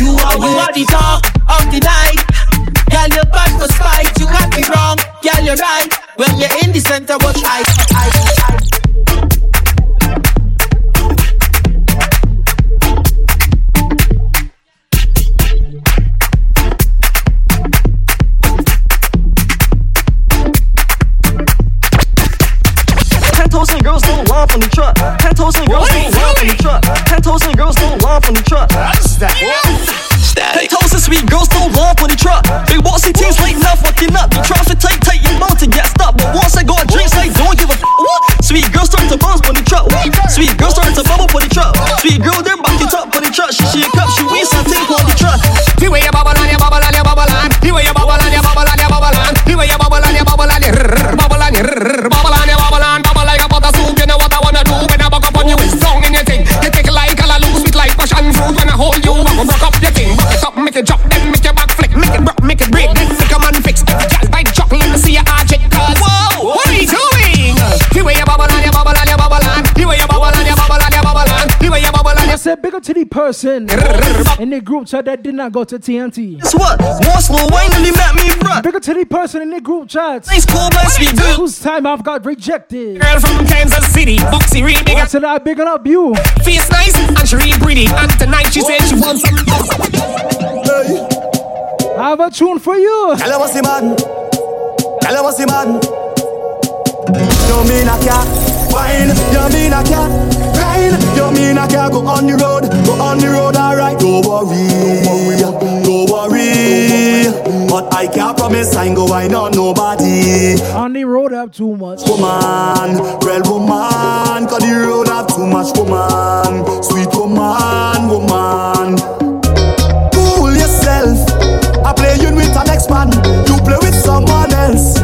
You are, you are the talk of the night. Girl, you're bad for spite. You can't be wrong. Girl, you're right. When you're in the center, watch I, I, I. person in the group chat that did not go to TNT. Guess what? More slow wine than met me, bruh. Bigger to the person in the group chat. Nice cool boy, sweet girl. Whose time I've got rejected. Girl from Kansas City, Boxy real big. I said I bigging up you. Face nice and she real pretty. And tonight she said she wants some. Hey. I have a tune for you. Tell her what's the man. Tell her what's the man. You mean I can't wine? You mean I can't grind? You mean I can't go on the road? Go on the road, alright. Don't worry, don't worry. But I can't promise I ain't go wine on nobody. On the road up too much. Woman, real woman, cause the road have too much woman. Sweet woman, woman. Cool yourself. I play you with an next man. You play with someone else.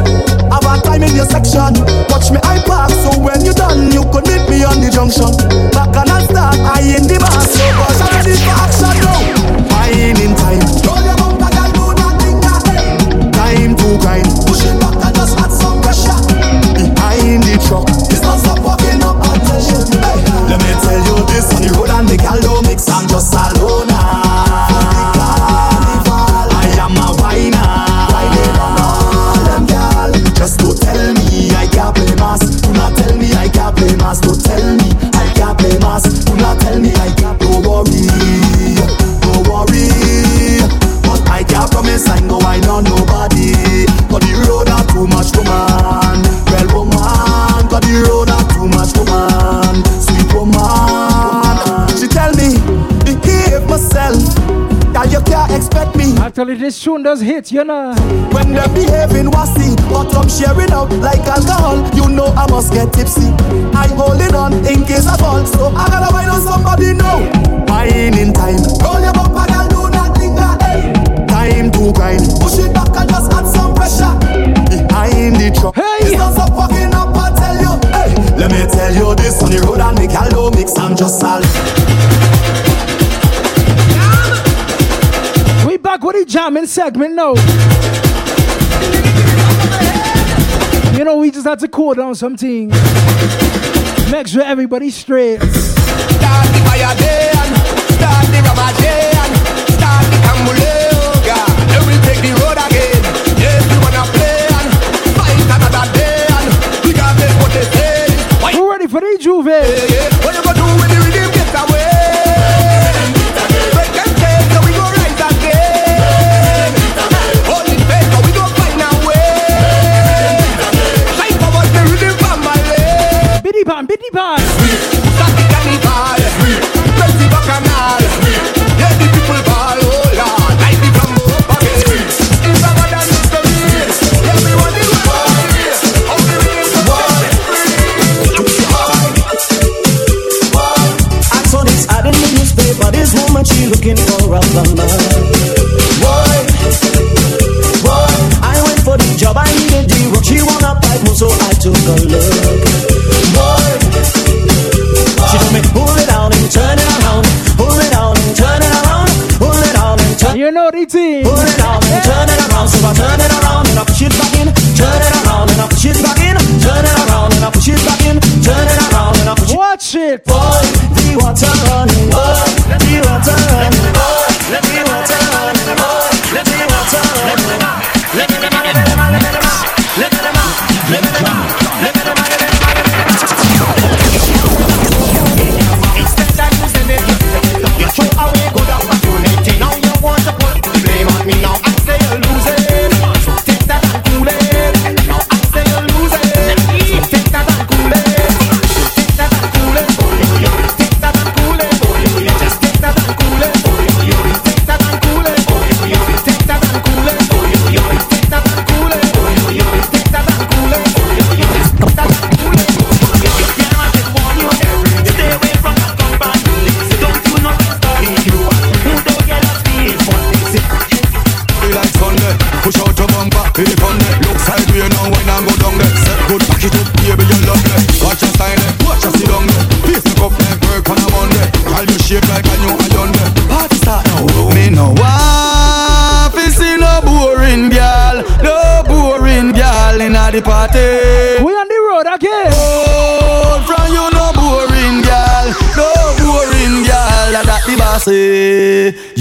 Have a time in your section. Watch me I park so when you done, you could meet me on the junction. Back and I start, I in the bar. This tune does hit, you know. When they're behaving wassy, but I'm sharing out like alcohol. You know I must get tipsy. I hold it on in case I fall. So I gotta wine on somebody now. Wine in time. Roll your bumper, girl, do nothing that hey. Time to grind. Push it back and just add some pressure. Behind the truck. Hey. It's not so fucking up, I tell you. Hey. Let me tell you this on the road and make gal don't mix. I'm just salt. The jamming segment now. You know, we just had to cool down some things. Make sure everybody's straight. Start the fire start the Ramadan, start the. Then we'll take the road again. Yes, we wanna play and fight another day and we can make what they say. Why Who ready for the J'ouvert? What you gonna do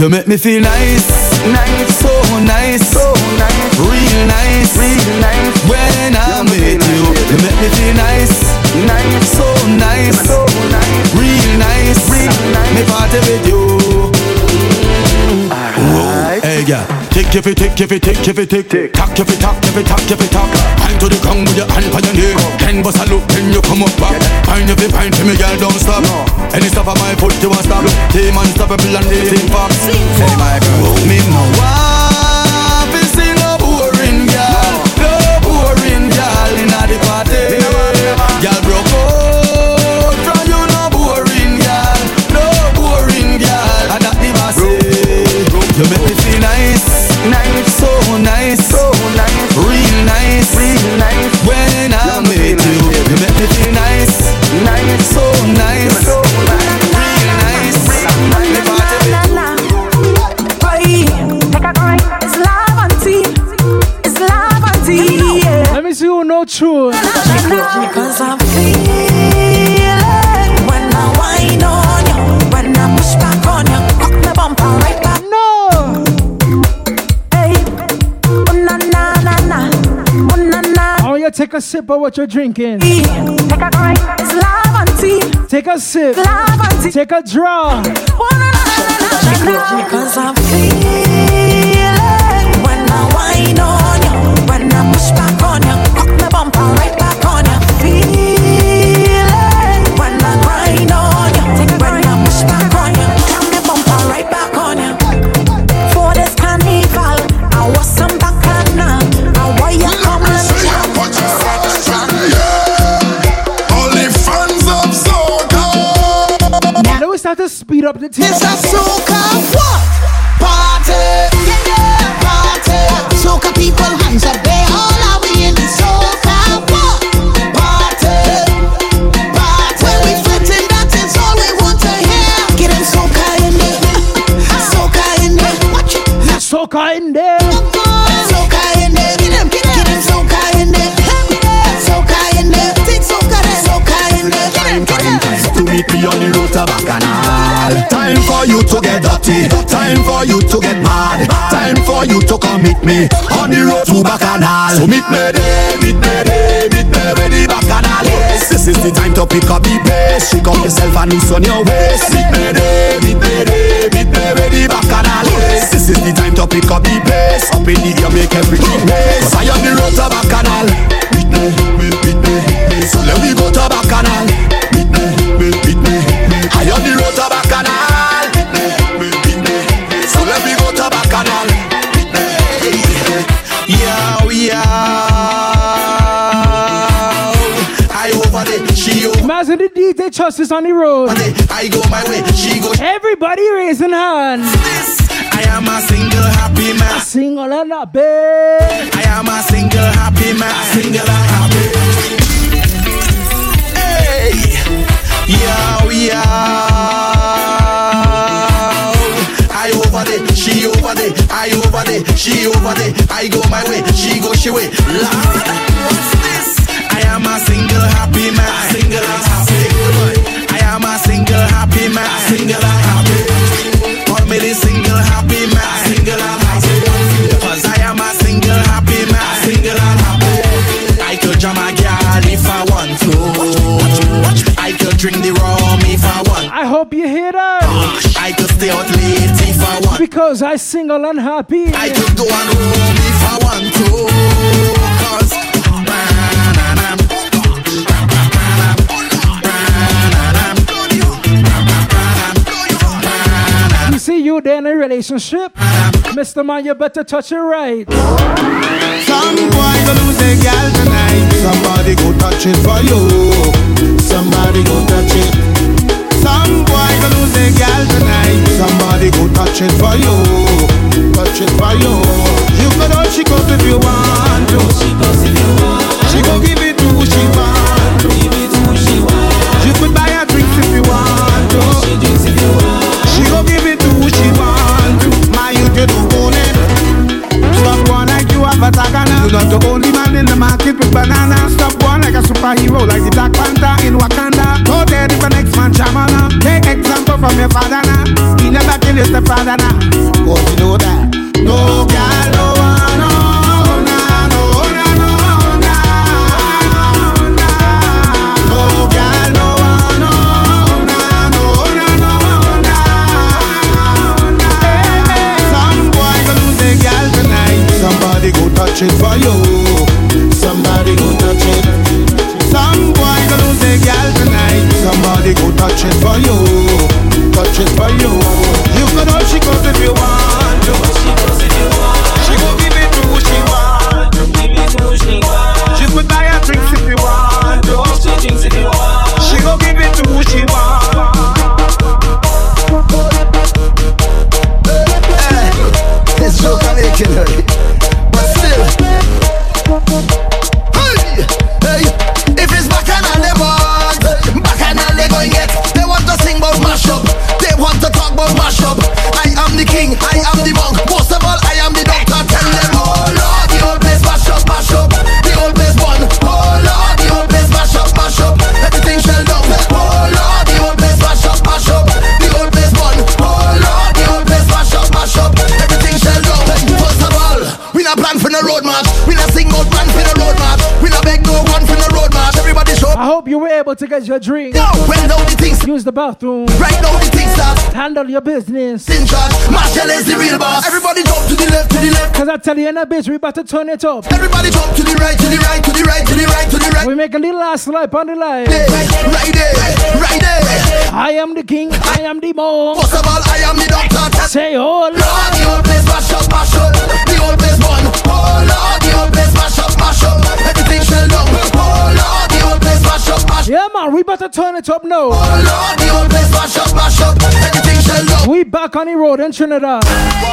you make me feel nice, nice, so nice, so nice, real nice, real nice. When I'm with you, you make me feel nice, nice, so nice, so nice, real nice, real nice. Me party with you. Tick if it tick if it tick if it tick tick, tack if it tack if it tack if it tack. Hand to the ground with your hand on your knee. Oh. Then bust a look, then you come up back. Pine if it pine for me, girl, don't stop. Any stop at my foot, you won't stop. Team unstoppable and the team fox. Say my girl, me my make me feel nice, nice, so take a sip of what you're drinking. Take a drink, it's love and tea. Take a sip. Love and tea. Take a draw. Oh na na na na na. Cause I'm feeling speed for you to get dirty. Time for you to get mad. Time for you to come meet me on the road to Bacchanal. So meet me there, meet me there, meet me where the Bacchanal is. This is the time to pick up the bass. Shake up yourself and loosen your waist. Meet me there, meet me there, meet me where the Bacchanal is. This is the time to pick up the bass. Up in the air, make everything bass. I on the road to Bacchanal. Meet me, meet me, meet me. So let me go to Bacchanal. Meet me, meet me, meet me. I on the road to Bacchanal. DJ Trust is on the road. I go my way, she go. Everybody raising hands. I am a single happy man. Single and a bed. I am a single happy man. Single and happy. Hey, yo, yo. I over there, she over there. I over there, she over there. I go my way, she go she way. Lord? I am a single happy man. Single and happy. I am a single happy man. Single and happy. Call me the single happy man. Single and happy. Cause I am a single happy man. Single and happy. I could jam a girl if I want to. I could drink the rum if I want. I hope you hear that. I could stay out late if I want. Because I single and happy. I could go on roam if I want to. Cause see you there in a relationship. Mr. Man, you better touch it right. Some boy go lose their gal tonight. Somebody go touch it for you. Somebody go touch it. Some boy go lose their gal tonight. Somebody go touch it for you. Touch it for you. You can all she goes if you want to. She go give it to who she want to. You could buy her drinks if you want to. She go give it to she want. My you get to own it. Stop like you have a tagana. You're not the only man in the market with banana. Stop one like a superhero, like the Black Panther in Wakanda. Go there if next man Shamana. Take example from your father now. He never you step out of now. Oh, you know that. No girl, no, touch it for you. Somebody go touch it. Some boy go lose a girl tonight. Somebody go touch it for you. Your drink. When now the things Use the bathroom. Right now the things start. Handle your business. in charge. Marshall is the real boss. Everybody jump to the left, to the left. Cause I tell you in a bitch, we about to turn it up. Everybody jump to the right, to the right, to the right, to the right, to the right. We make a little last slap on the line. Right there, right there. I am the king, I am the monk. First of all, I am the doctor. Say, oh Lord. The whole place mash up, mash up. The whole place one. Oh Lord, the whole place mash up, mash up. Everything shell down. Oh Lord, place mash up, mash up. Yeah, man, we about to turn it up now. Oh Lord, the whole place mash up, mash up. Everything shell down. We back on the road in Trinidad.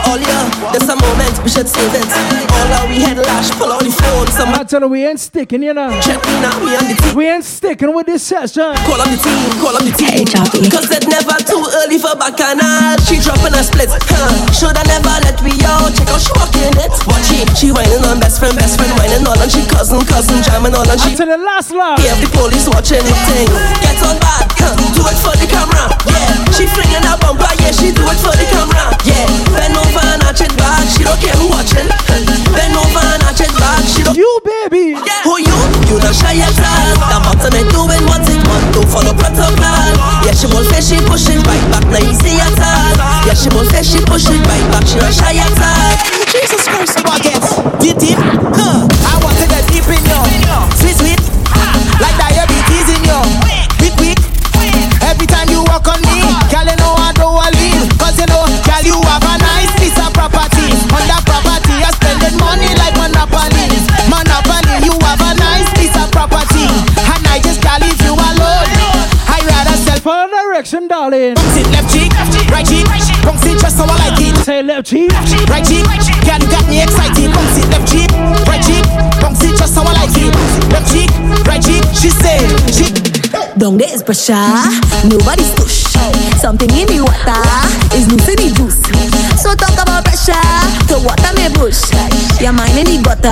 All yeah, there's a moment we should save it. All our we head lash, pull out the phone. Some I tell you, we ain't sticking, you know. check me now, we on the team. We ain't sticking with this session. Call on the team, call on the team. Cause it's never too early for bacchanal. She dropping a split. Huh. Shoulda never let me out. Check out she walking it. Watch it. She whining on best friend, best friend whining all and she cousin, cousin jamming all and she. To the last laugh. Yeah, the police watching the thing. Get on bad, huh. do it for the camera. Yeah, she flinging her bumper. Yeah, she do it for the camera. Yeah, bend over and arch it back. She don't care who watching. Bend over and arch it back. She don't. You baby. Yeah. Who you? You not shy at all. The bottom ain't doing what it want. Don't follow protocol. Yeah, she won't say she pushing right back. Now you see at all. Yeah, she won't say she pushing right back. She not shy at all. Jesus Christ, bucket. Deep, deep. Huh. I want to get deep in you. Direction, darling. Bounce it left cheek, right cheek. Bounce it just how I like it. Say left cheek. Right cheek, girl, you got me excited. Bounce it left cheek, right cheek. Bounce it just how I like it. Left cheek, right cheek. She said, she. Down there is pressure, nobody's push. Something in the water is loose in the juice. So talk about pressure, to water me bush. Your mind in the gutter,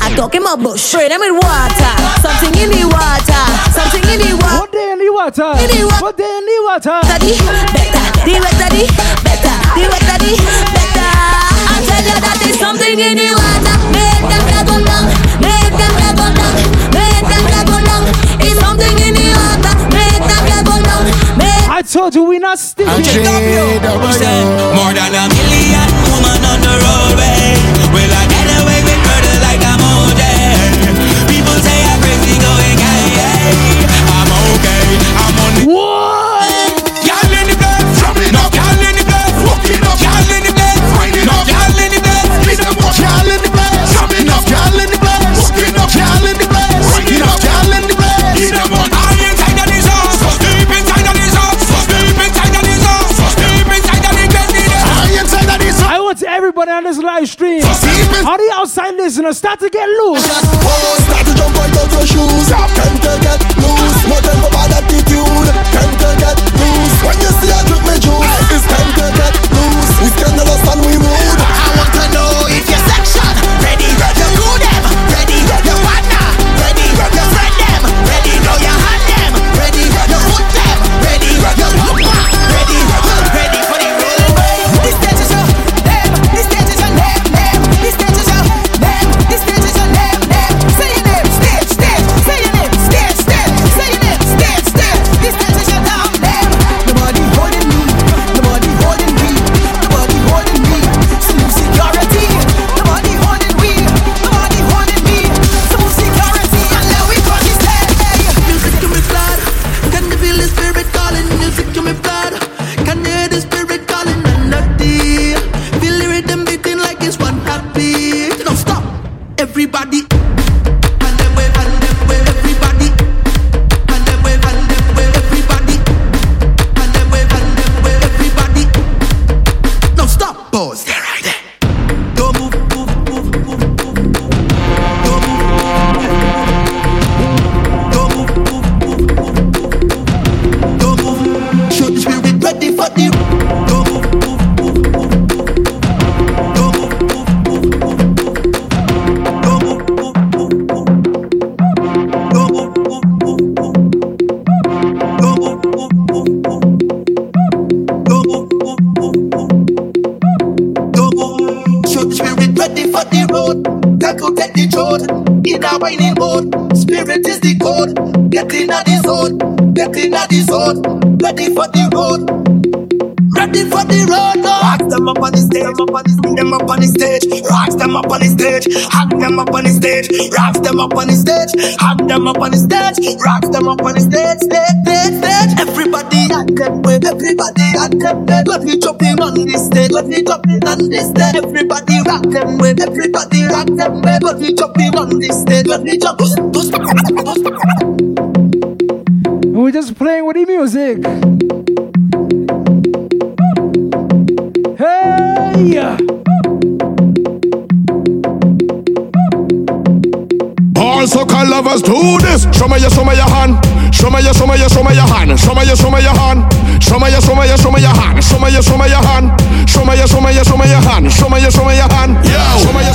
I talk in my bush. Spray them with water, something in the water, something in the water. What day in the water? In the wa- What day in the water? Daddy, better, the wetter the better, the wetter the better. I tell you that there's something in the water. Make them flag go down, I told you we not sticking. More than a million woman on the roadway. Will I everybody on this live stream. All the outside listeners start to get loose. Start to jump right out your shoes. Time to get loose. No time for bad attitude. Time to get loose. When you see I drink my juice, it's time to get zone. Ready for the road. Ready for the road. Rock them up on the stage. Up on the stage. Them up on the stage. Rock them up on the stage. Hang them up on the stage. Rock them up on the stage. Hang them up on the stage. Rock them up on the stage. Stage, stage, stage. Everybody at them way. Everybody at them way. Let me jump in on this stage. Let me jump in on this stage. Everybody rock them way. Everybody rock them way. Let me jump in on this stage. Let me jump. We're just playing with the music. Hey! All soca lovers do this. Show me your, show me your hand. Show me your, show me your, show me your hand. Show me your, show me your hand. Show me your, show me your, show me your hand. Show me your, show me your hand. Show me your, show me your, show me your hand. Show me your, show me your hand. Yo, show me your.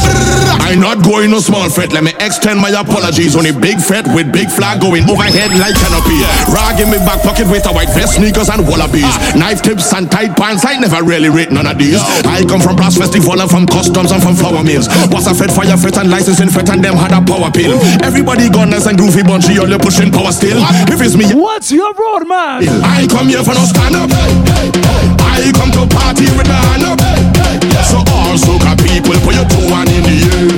I'm not going no small fete. Let me extend my apologies. Only big fete with big flag going overhead like canopy. Rag in me back pocket with a white vest, sneakers and wallabies. Knife tips and tight pants. I never really rate none of these. I come from brass festival and from customs and from flour mills. Was a fed fire fete and licensing fete and them had a power pill. Everybody gunners and groovy bunchy, all you pushing power still. If it's me, What's your road, man? I come here for no I come to party with my hand up. So all soca people, put your two one in the air.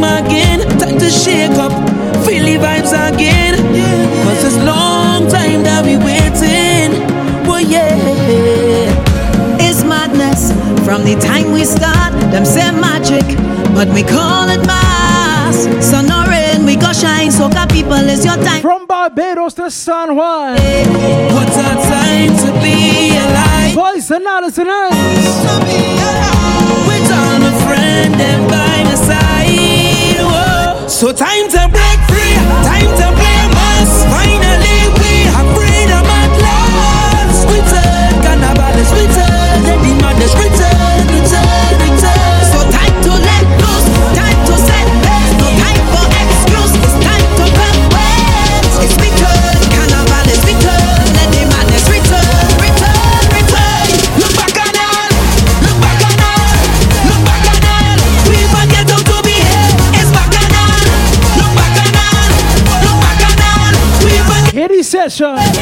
Time again. Time to shake up, feel the vibes again. Cause it's long time that we waiting. Oh yeah. It's madness from the time we start. Them say magic, but we call it mass. Sun or rain, we go shine. Soca people, it's your time. From Barbados to San Juan. What a time to be alive. Voice and Alice and I. With all my friend them by my side. So time to break free, time to play mass. Finally we have freedom at last. Return, carnival is return, the demand is return, Hitty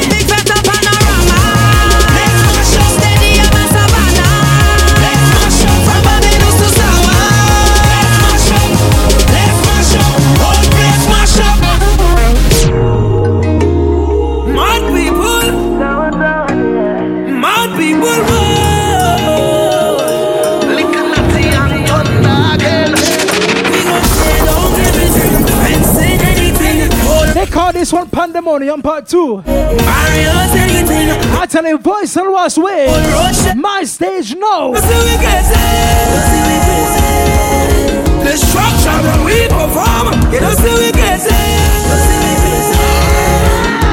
one Pandemonium Part 2. I tell you, voice and was way. My stage, no. It. Destruction when we perform, you don't see we get.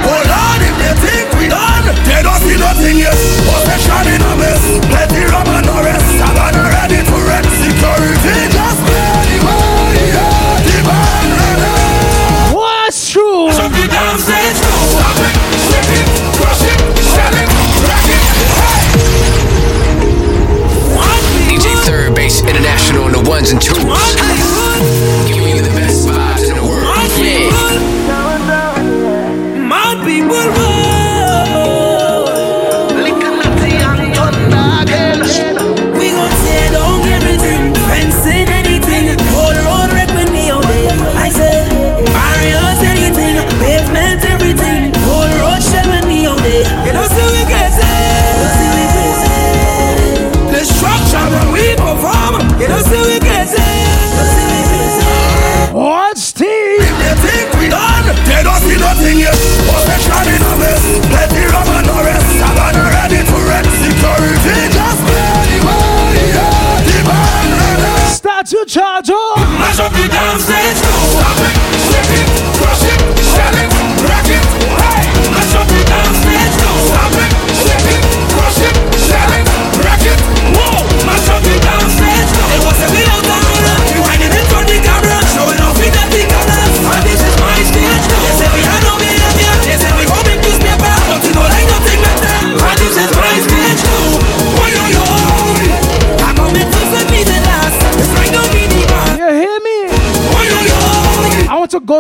Oh Lord, if they think we done, they don't see nothing yet. Possession in a mess, plenty rum and twos.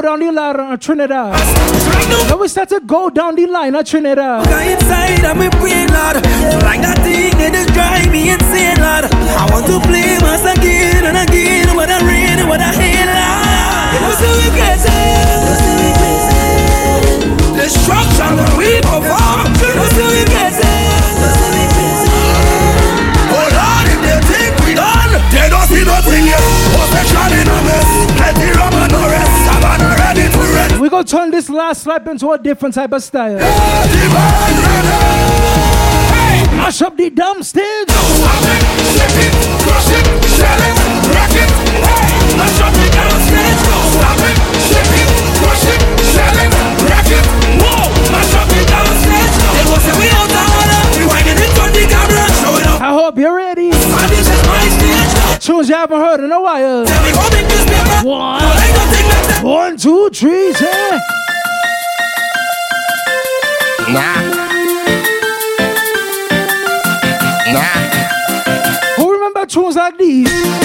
Down the line on Trinidad. Then we start to go down the line on Trinidad. Guy inside me brain, Lord. Like that thing that just drive me insane, Lord. I want to play once again and again. What I and what I hate, Lord. See we crazy. Destruction that we perform. See we crazy. Oh Lord, if they think we done, they don't see nothing yet. Possession in a mess. Gonna turn this last slap into a different type of style. Mash up the dumb stage. I hope you're ready. Tunes you haven't heard in a while. One, one, two, three, say. Nah. Nah. Who remember tunes like these?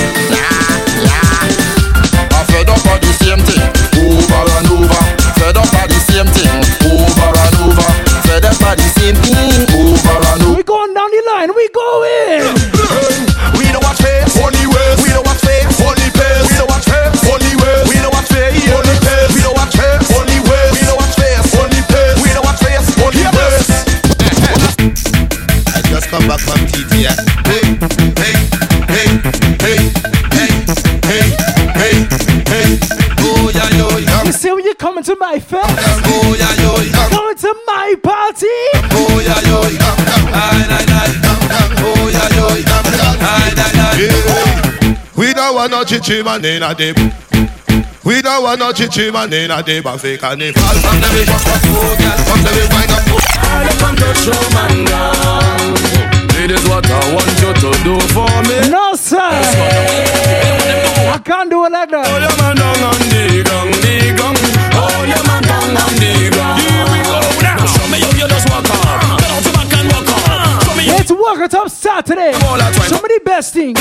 Want no chichi man in a dip. We don't want no chichi man in a dip. A fake and if all from the big fuck food, girl, from the big find a food. I come to show man down. It is what I want you to do for me. No, sir. I can't do it like that. Oh, your man down on the ground, the ground. Oh, your man down on the ground. Here we go now. Show me how you just walk on. Get out your back and walk on. Show me how Let's Wuk it up Saturday. All that right. Some of the best things.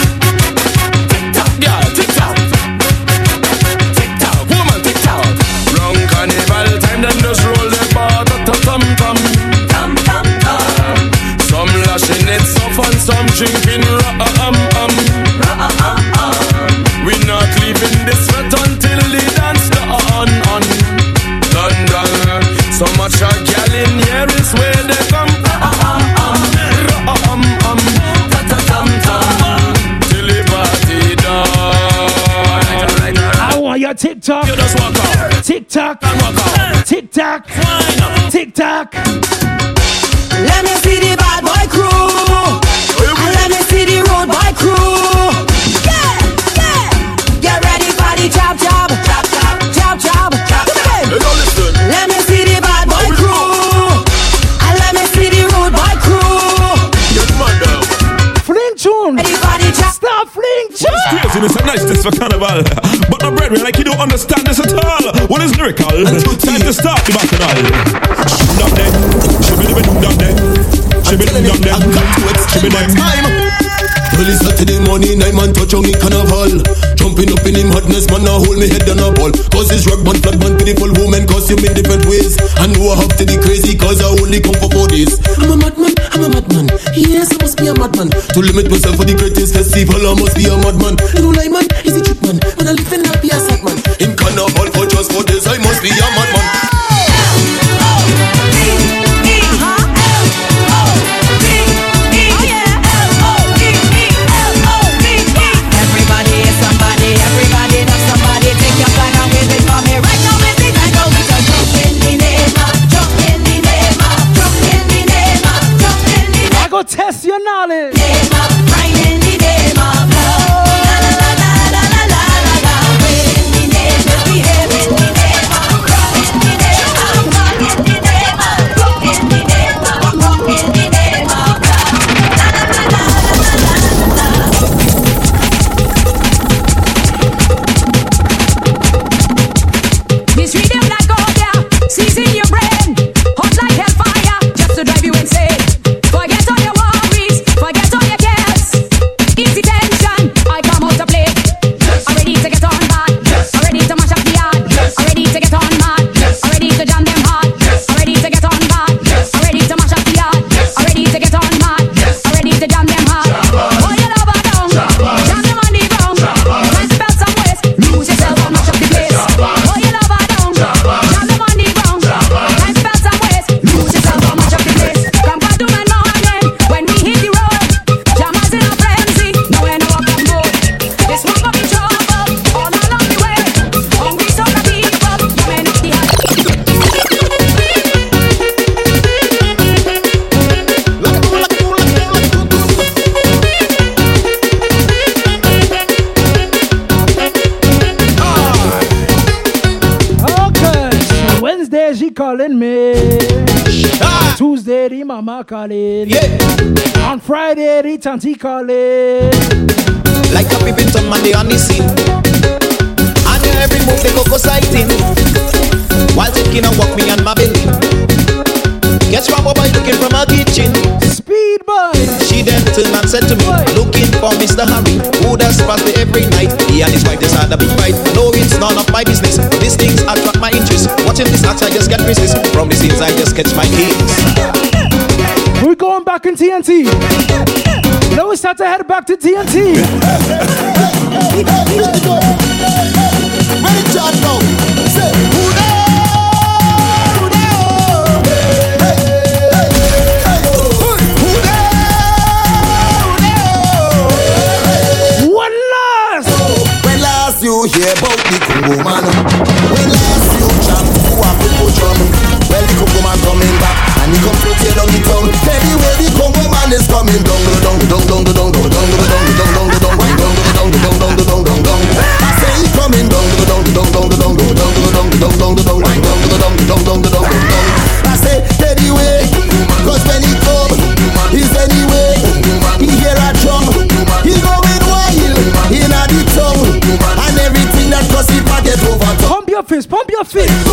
TikTok. Let me see the bad boy crew. And let me see the road boy crew. Yeah, yeah. Get ready for the chop chop. Chop chop. Chop chop. Chop chop. Let me see the bad boy crew. And let me see the road boy crew. Fling tune. Ready chop. Stop fling tune. Crazy, this a nice this for carnival. But my brethren, like you don't understand this at all. What is lyrical? Time to start the bacchanal. Shoot up then. Shibby dibby doo dum then. Shibby doo dum then. Shibby them. Early Saturday morning, I man touch on me carnival. Jumping up in him hotness, man, now hold me head on a ball. Cause it's rock band, flat band, beautiful woman, costume in different ways. I know I have to be crazy, cause I only come for four days. I'm a madman, I'm a madman. Yes, I must be a madman. To limit myself for the greatest festival, I must be a madman. You know, like man, is a trick man. Man, I live in happy as man. In carnival for just four days, I must be a madman. Mama calling. On Friday, the tanty calling. Like a peeping Tom Monday on the scene. I And every move they go go sighting. While taking a walk me and my belly. Guess what boy looking from her kitchen? Speed boy. She then turned and said to me, looking for Mr. Harry, who does me every night. He and his wife just had a big fight. No, it's none of my business. These things attract my interest. Watching this act, I just get resist. From the scenes, I just catch my kicks. In TNT. Now it's time to head back to TNT. fist, pump your fist.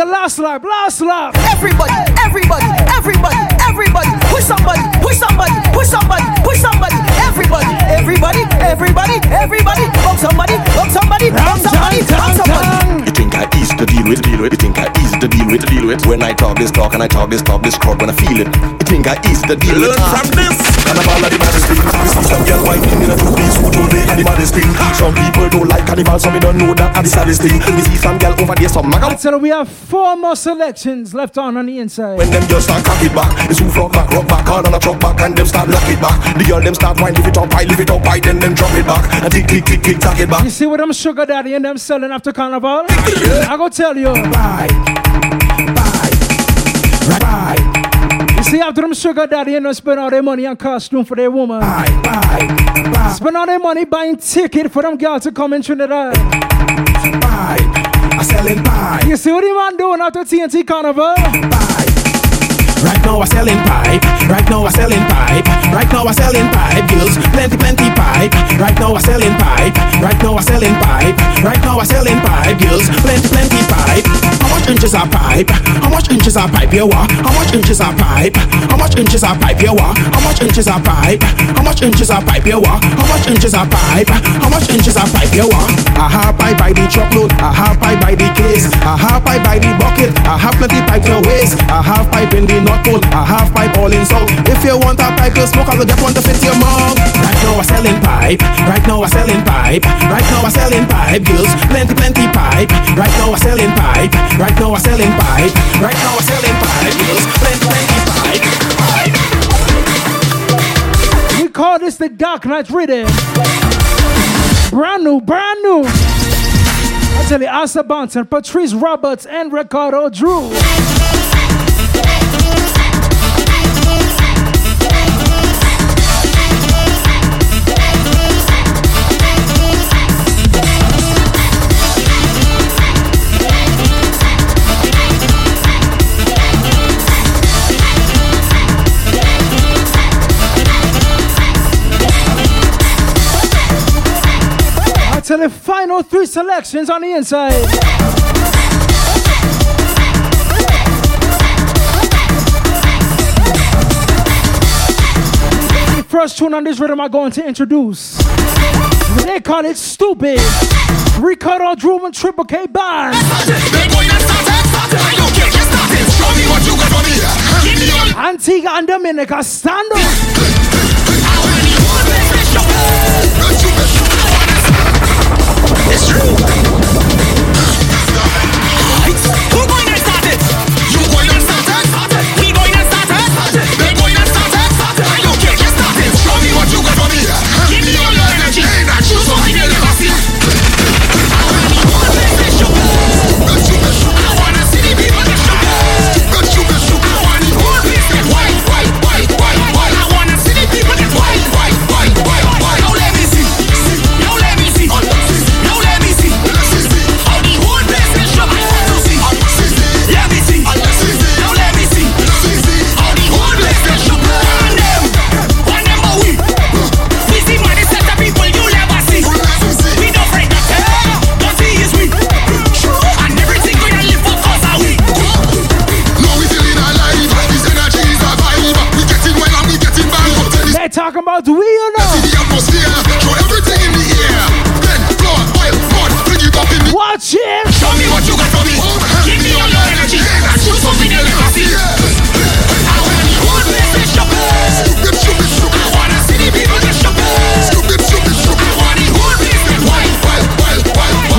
I tell you, last lap, last lap. Everybody, everybody, everybody, everybody, push somebody, push somebody, push somebody, push somebody, everybody, everybody, everybody, everybody, bump somebody, bump somebody, bump somebody, bump somebody. You think I easy to deal with, the deal with. You think I easy to deal with, the deal with. When I talk this talk and I talk this talk, this crowd when I feel it. You think I easy to deal with. Learn from this. Carnival of the thing. We see some girl whining in a two piece suit all day and the baddest thing. Some people don't like carnival, some don't know that the saddest thing. We see some girl over there, some tell you, we have four more selections left on on the inside. When them just start cock it back, it's who front back, rock back, hard on a truck back, and them start lock it back. The girl them start wine, lift it up, high, lift it up, high, then them drop it back, and tick, tick, tick, tick, tack it back. You see what them sugar daddy and them selling after carnival? I go tell you. Bye, after them sugar daddy and them spend all their money on costume for their woman. Bye, bye. Spend all their money buying ticket for them girls to come in Trinidad. I selling pie. You see what the man doing after TNT Carnival? Right now I selling pipe. Right now I selling pipe. Right now I selling pipe. Girls, plenty, plenty pipe. Right now I selling pipe. Right now I selling pipe. Right now I selling pipe. Girls, plenty, plenty pipe. Inches are pipe? How much inches are pipe? You what? How much inches are pipe? How much inches are pipe? You what? How much inches are pipe? How much inches are pipe? You what? How much inches are pipe? How much inches are pipe? You what? I have pipe by the truckload. I have pipe by the case. I have pipe by the bucket. I have plenty pipe to waste. I have pipe in the North Pole. I have pipe all in South. If you want a pipe to smoke, I will get one to fit your mouth. Right now I'm selling pipe. Right now I'm selling pipe. Right now I'm selling pipe. Girls, plenty, plenty pipe. Right now I'm selling pipe. Right now we're selling pipe. Right now we're selling pipe. Yes, plenty, plenty pipe. We call this the Dark Knight Rhythm. Brand new, brand new. I tell you, Asa Bantan, Patrice Roberts, and Ricardo Drue. I the final three selections on the inside. The first tune on this rhythm I'm going to introduce. They call it Stupid. Ricardo Drue and Triple K Band. Antigua and Dominica, stand up. It's true. Talking about we, you know. the atmosphere. Throw everything in the air. Then floor, oil, mud, bring it up in the. Watch it. Show me what you got for me. Give me all your energy. Choose something you never see. I place wanna see the people place.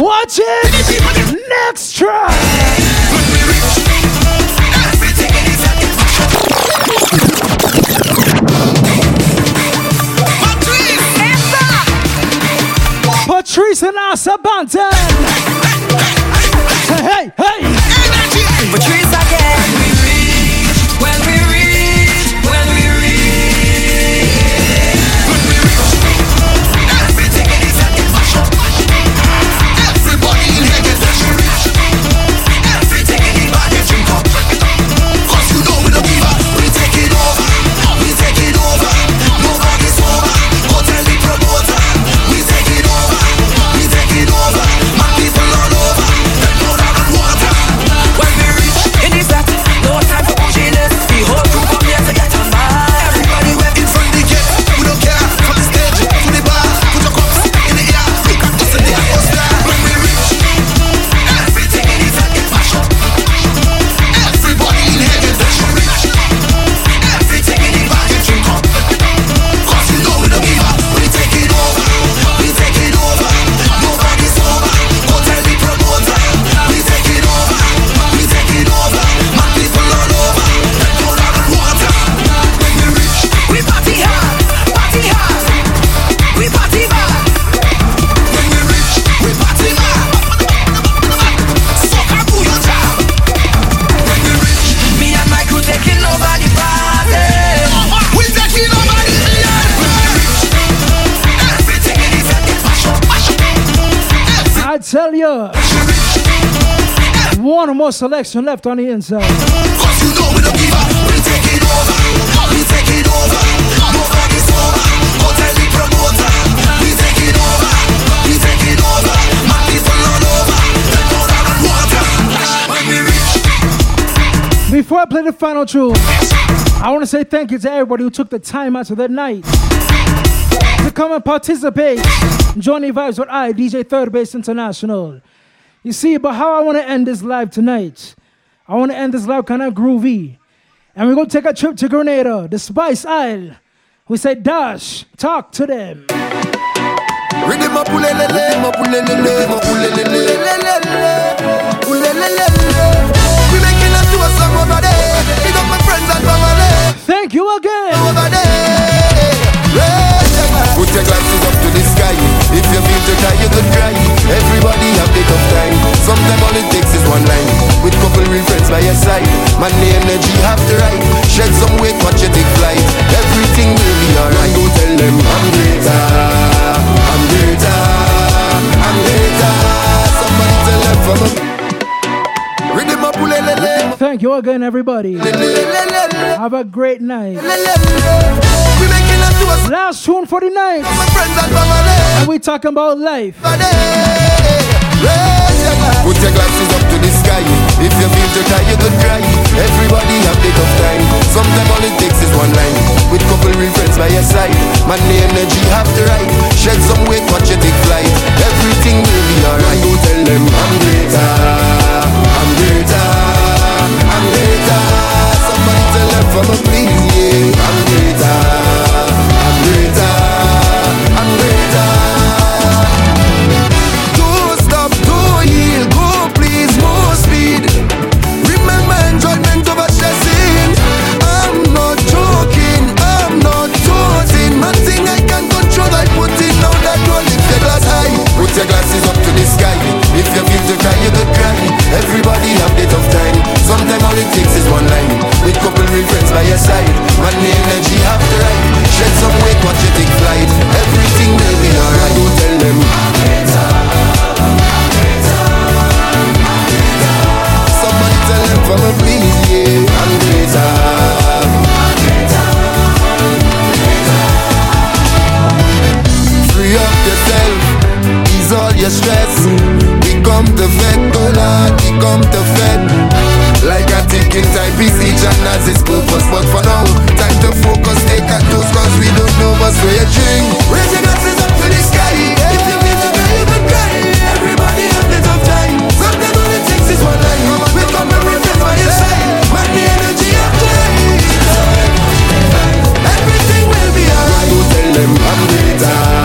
Watch it. Next track. Patrice selection left on the inside. Before I play the final tune, I want to say thank you to everybody who took the time out of their night to come and participate. Johnny Vibes with I, DJ Third Base International. You see, but how I want to end this live tonight, I want to end this live kind of groovy. And we're going to take a trip to Grenada, the Spice Isle. We say, Dash, talk to them. Rhythm up, ulelele, ulelele, ulelele, ulelele, ulelele. We making a song over there. Big up my friends and family Thank you again. over there. Red, your glasses up to the. If you feel too tired, you could cry. Everybody have the tough time. Sometimes all it takes is one line. With couple real friends by your side. Man, the energy have to ride. Shed some weight, watch you take flight. Everything will be alright. Go tell them I'm greater. I'm greater. I'm greater. Somebody tell them from a Rhythm up, ulelele. Thank you again, everybody. Have a great night. Last tune for the night. My friends and family. And we talking about life. Put your glasses up to the sky. If you feel too tired, you could cry. Everybody have the tough time. Sometimes all it takes is one line. With couple real friends by your side. Man, the energy have to ride. Shed some weight, watch you take flight. Everything will be alright. Go tell them I'm greater. I'm greater. I'm greater. Somebody tell them from a please, yeah. I'm greater. Your glasses up to the sky. If you feel to cry, you could cry. Everybody have the tough time. Sometimes all it takes is one line. With couple real friends by your side. Man, the energy have to ride. Shed some weight, watch you take flight. Everything will be alright. Go tell them. Somebody tell them from a please, yeah. I'm greater. Your stress. Die komt vet, cola, die komt de vet. Like a ticking type busy Jana's is purpose But for now, time to focus Take a dose cause we don't know what's for your drink. Raise your glasses up to the sky. If you to Everybody time. Takes is one We come and by your side. The energy Everything will be alright. You tell them I'm the time?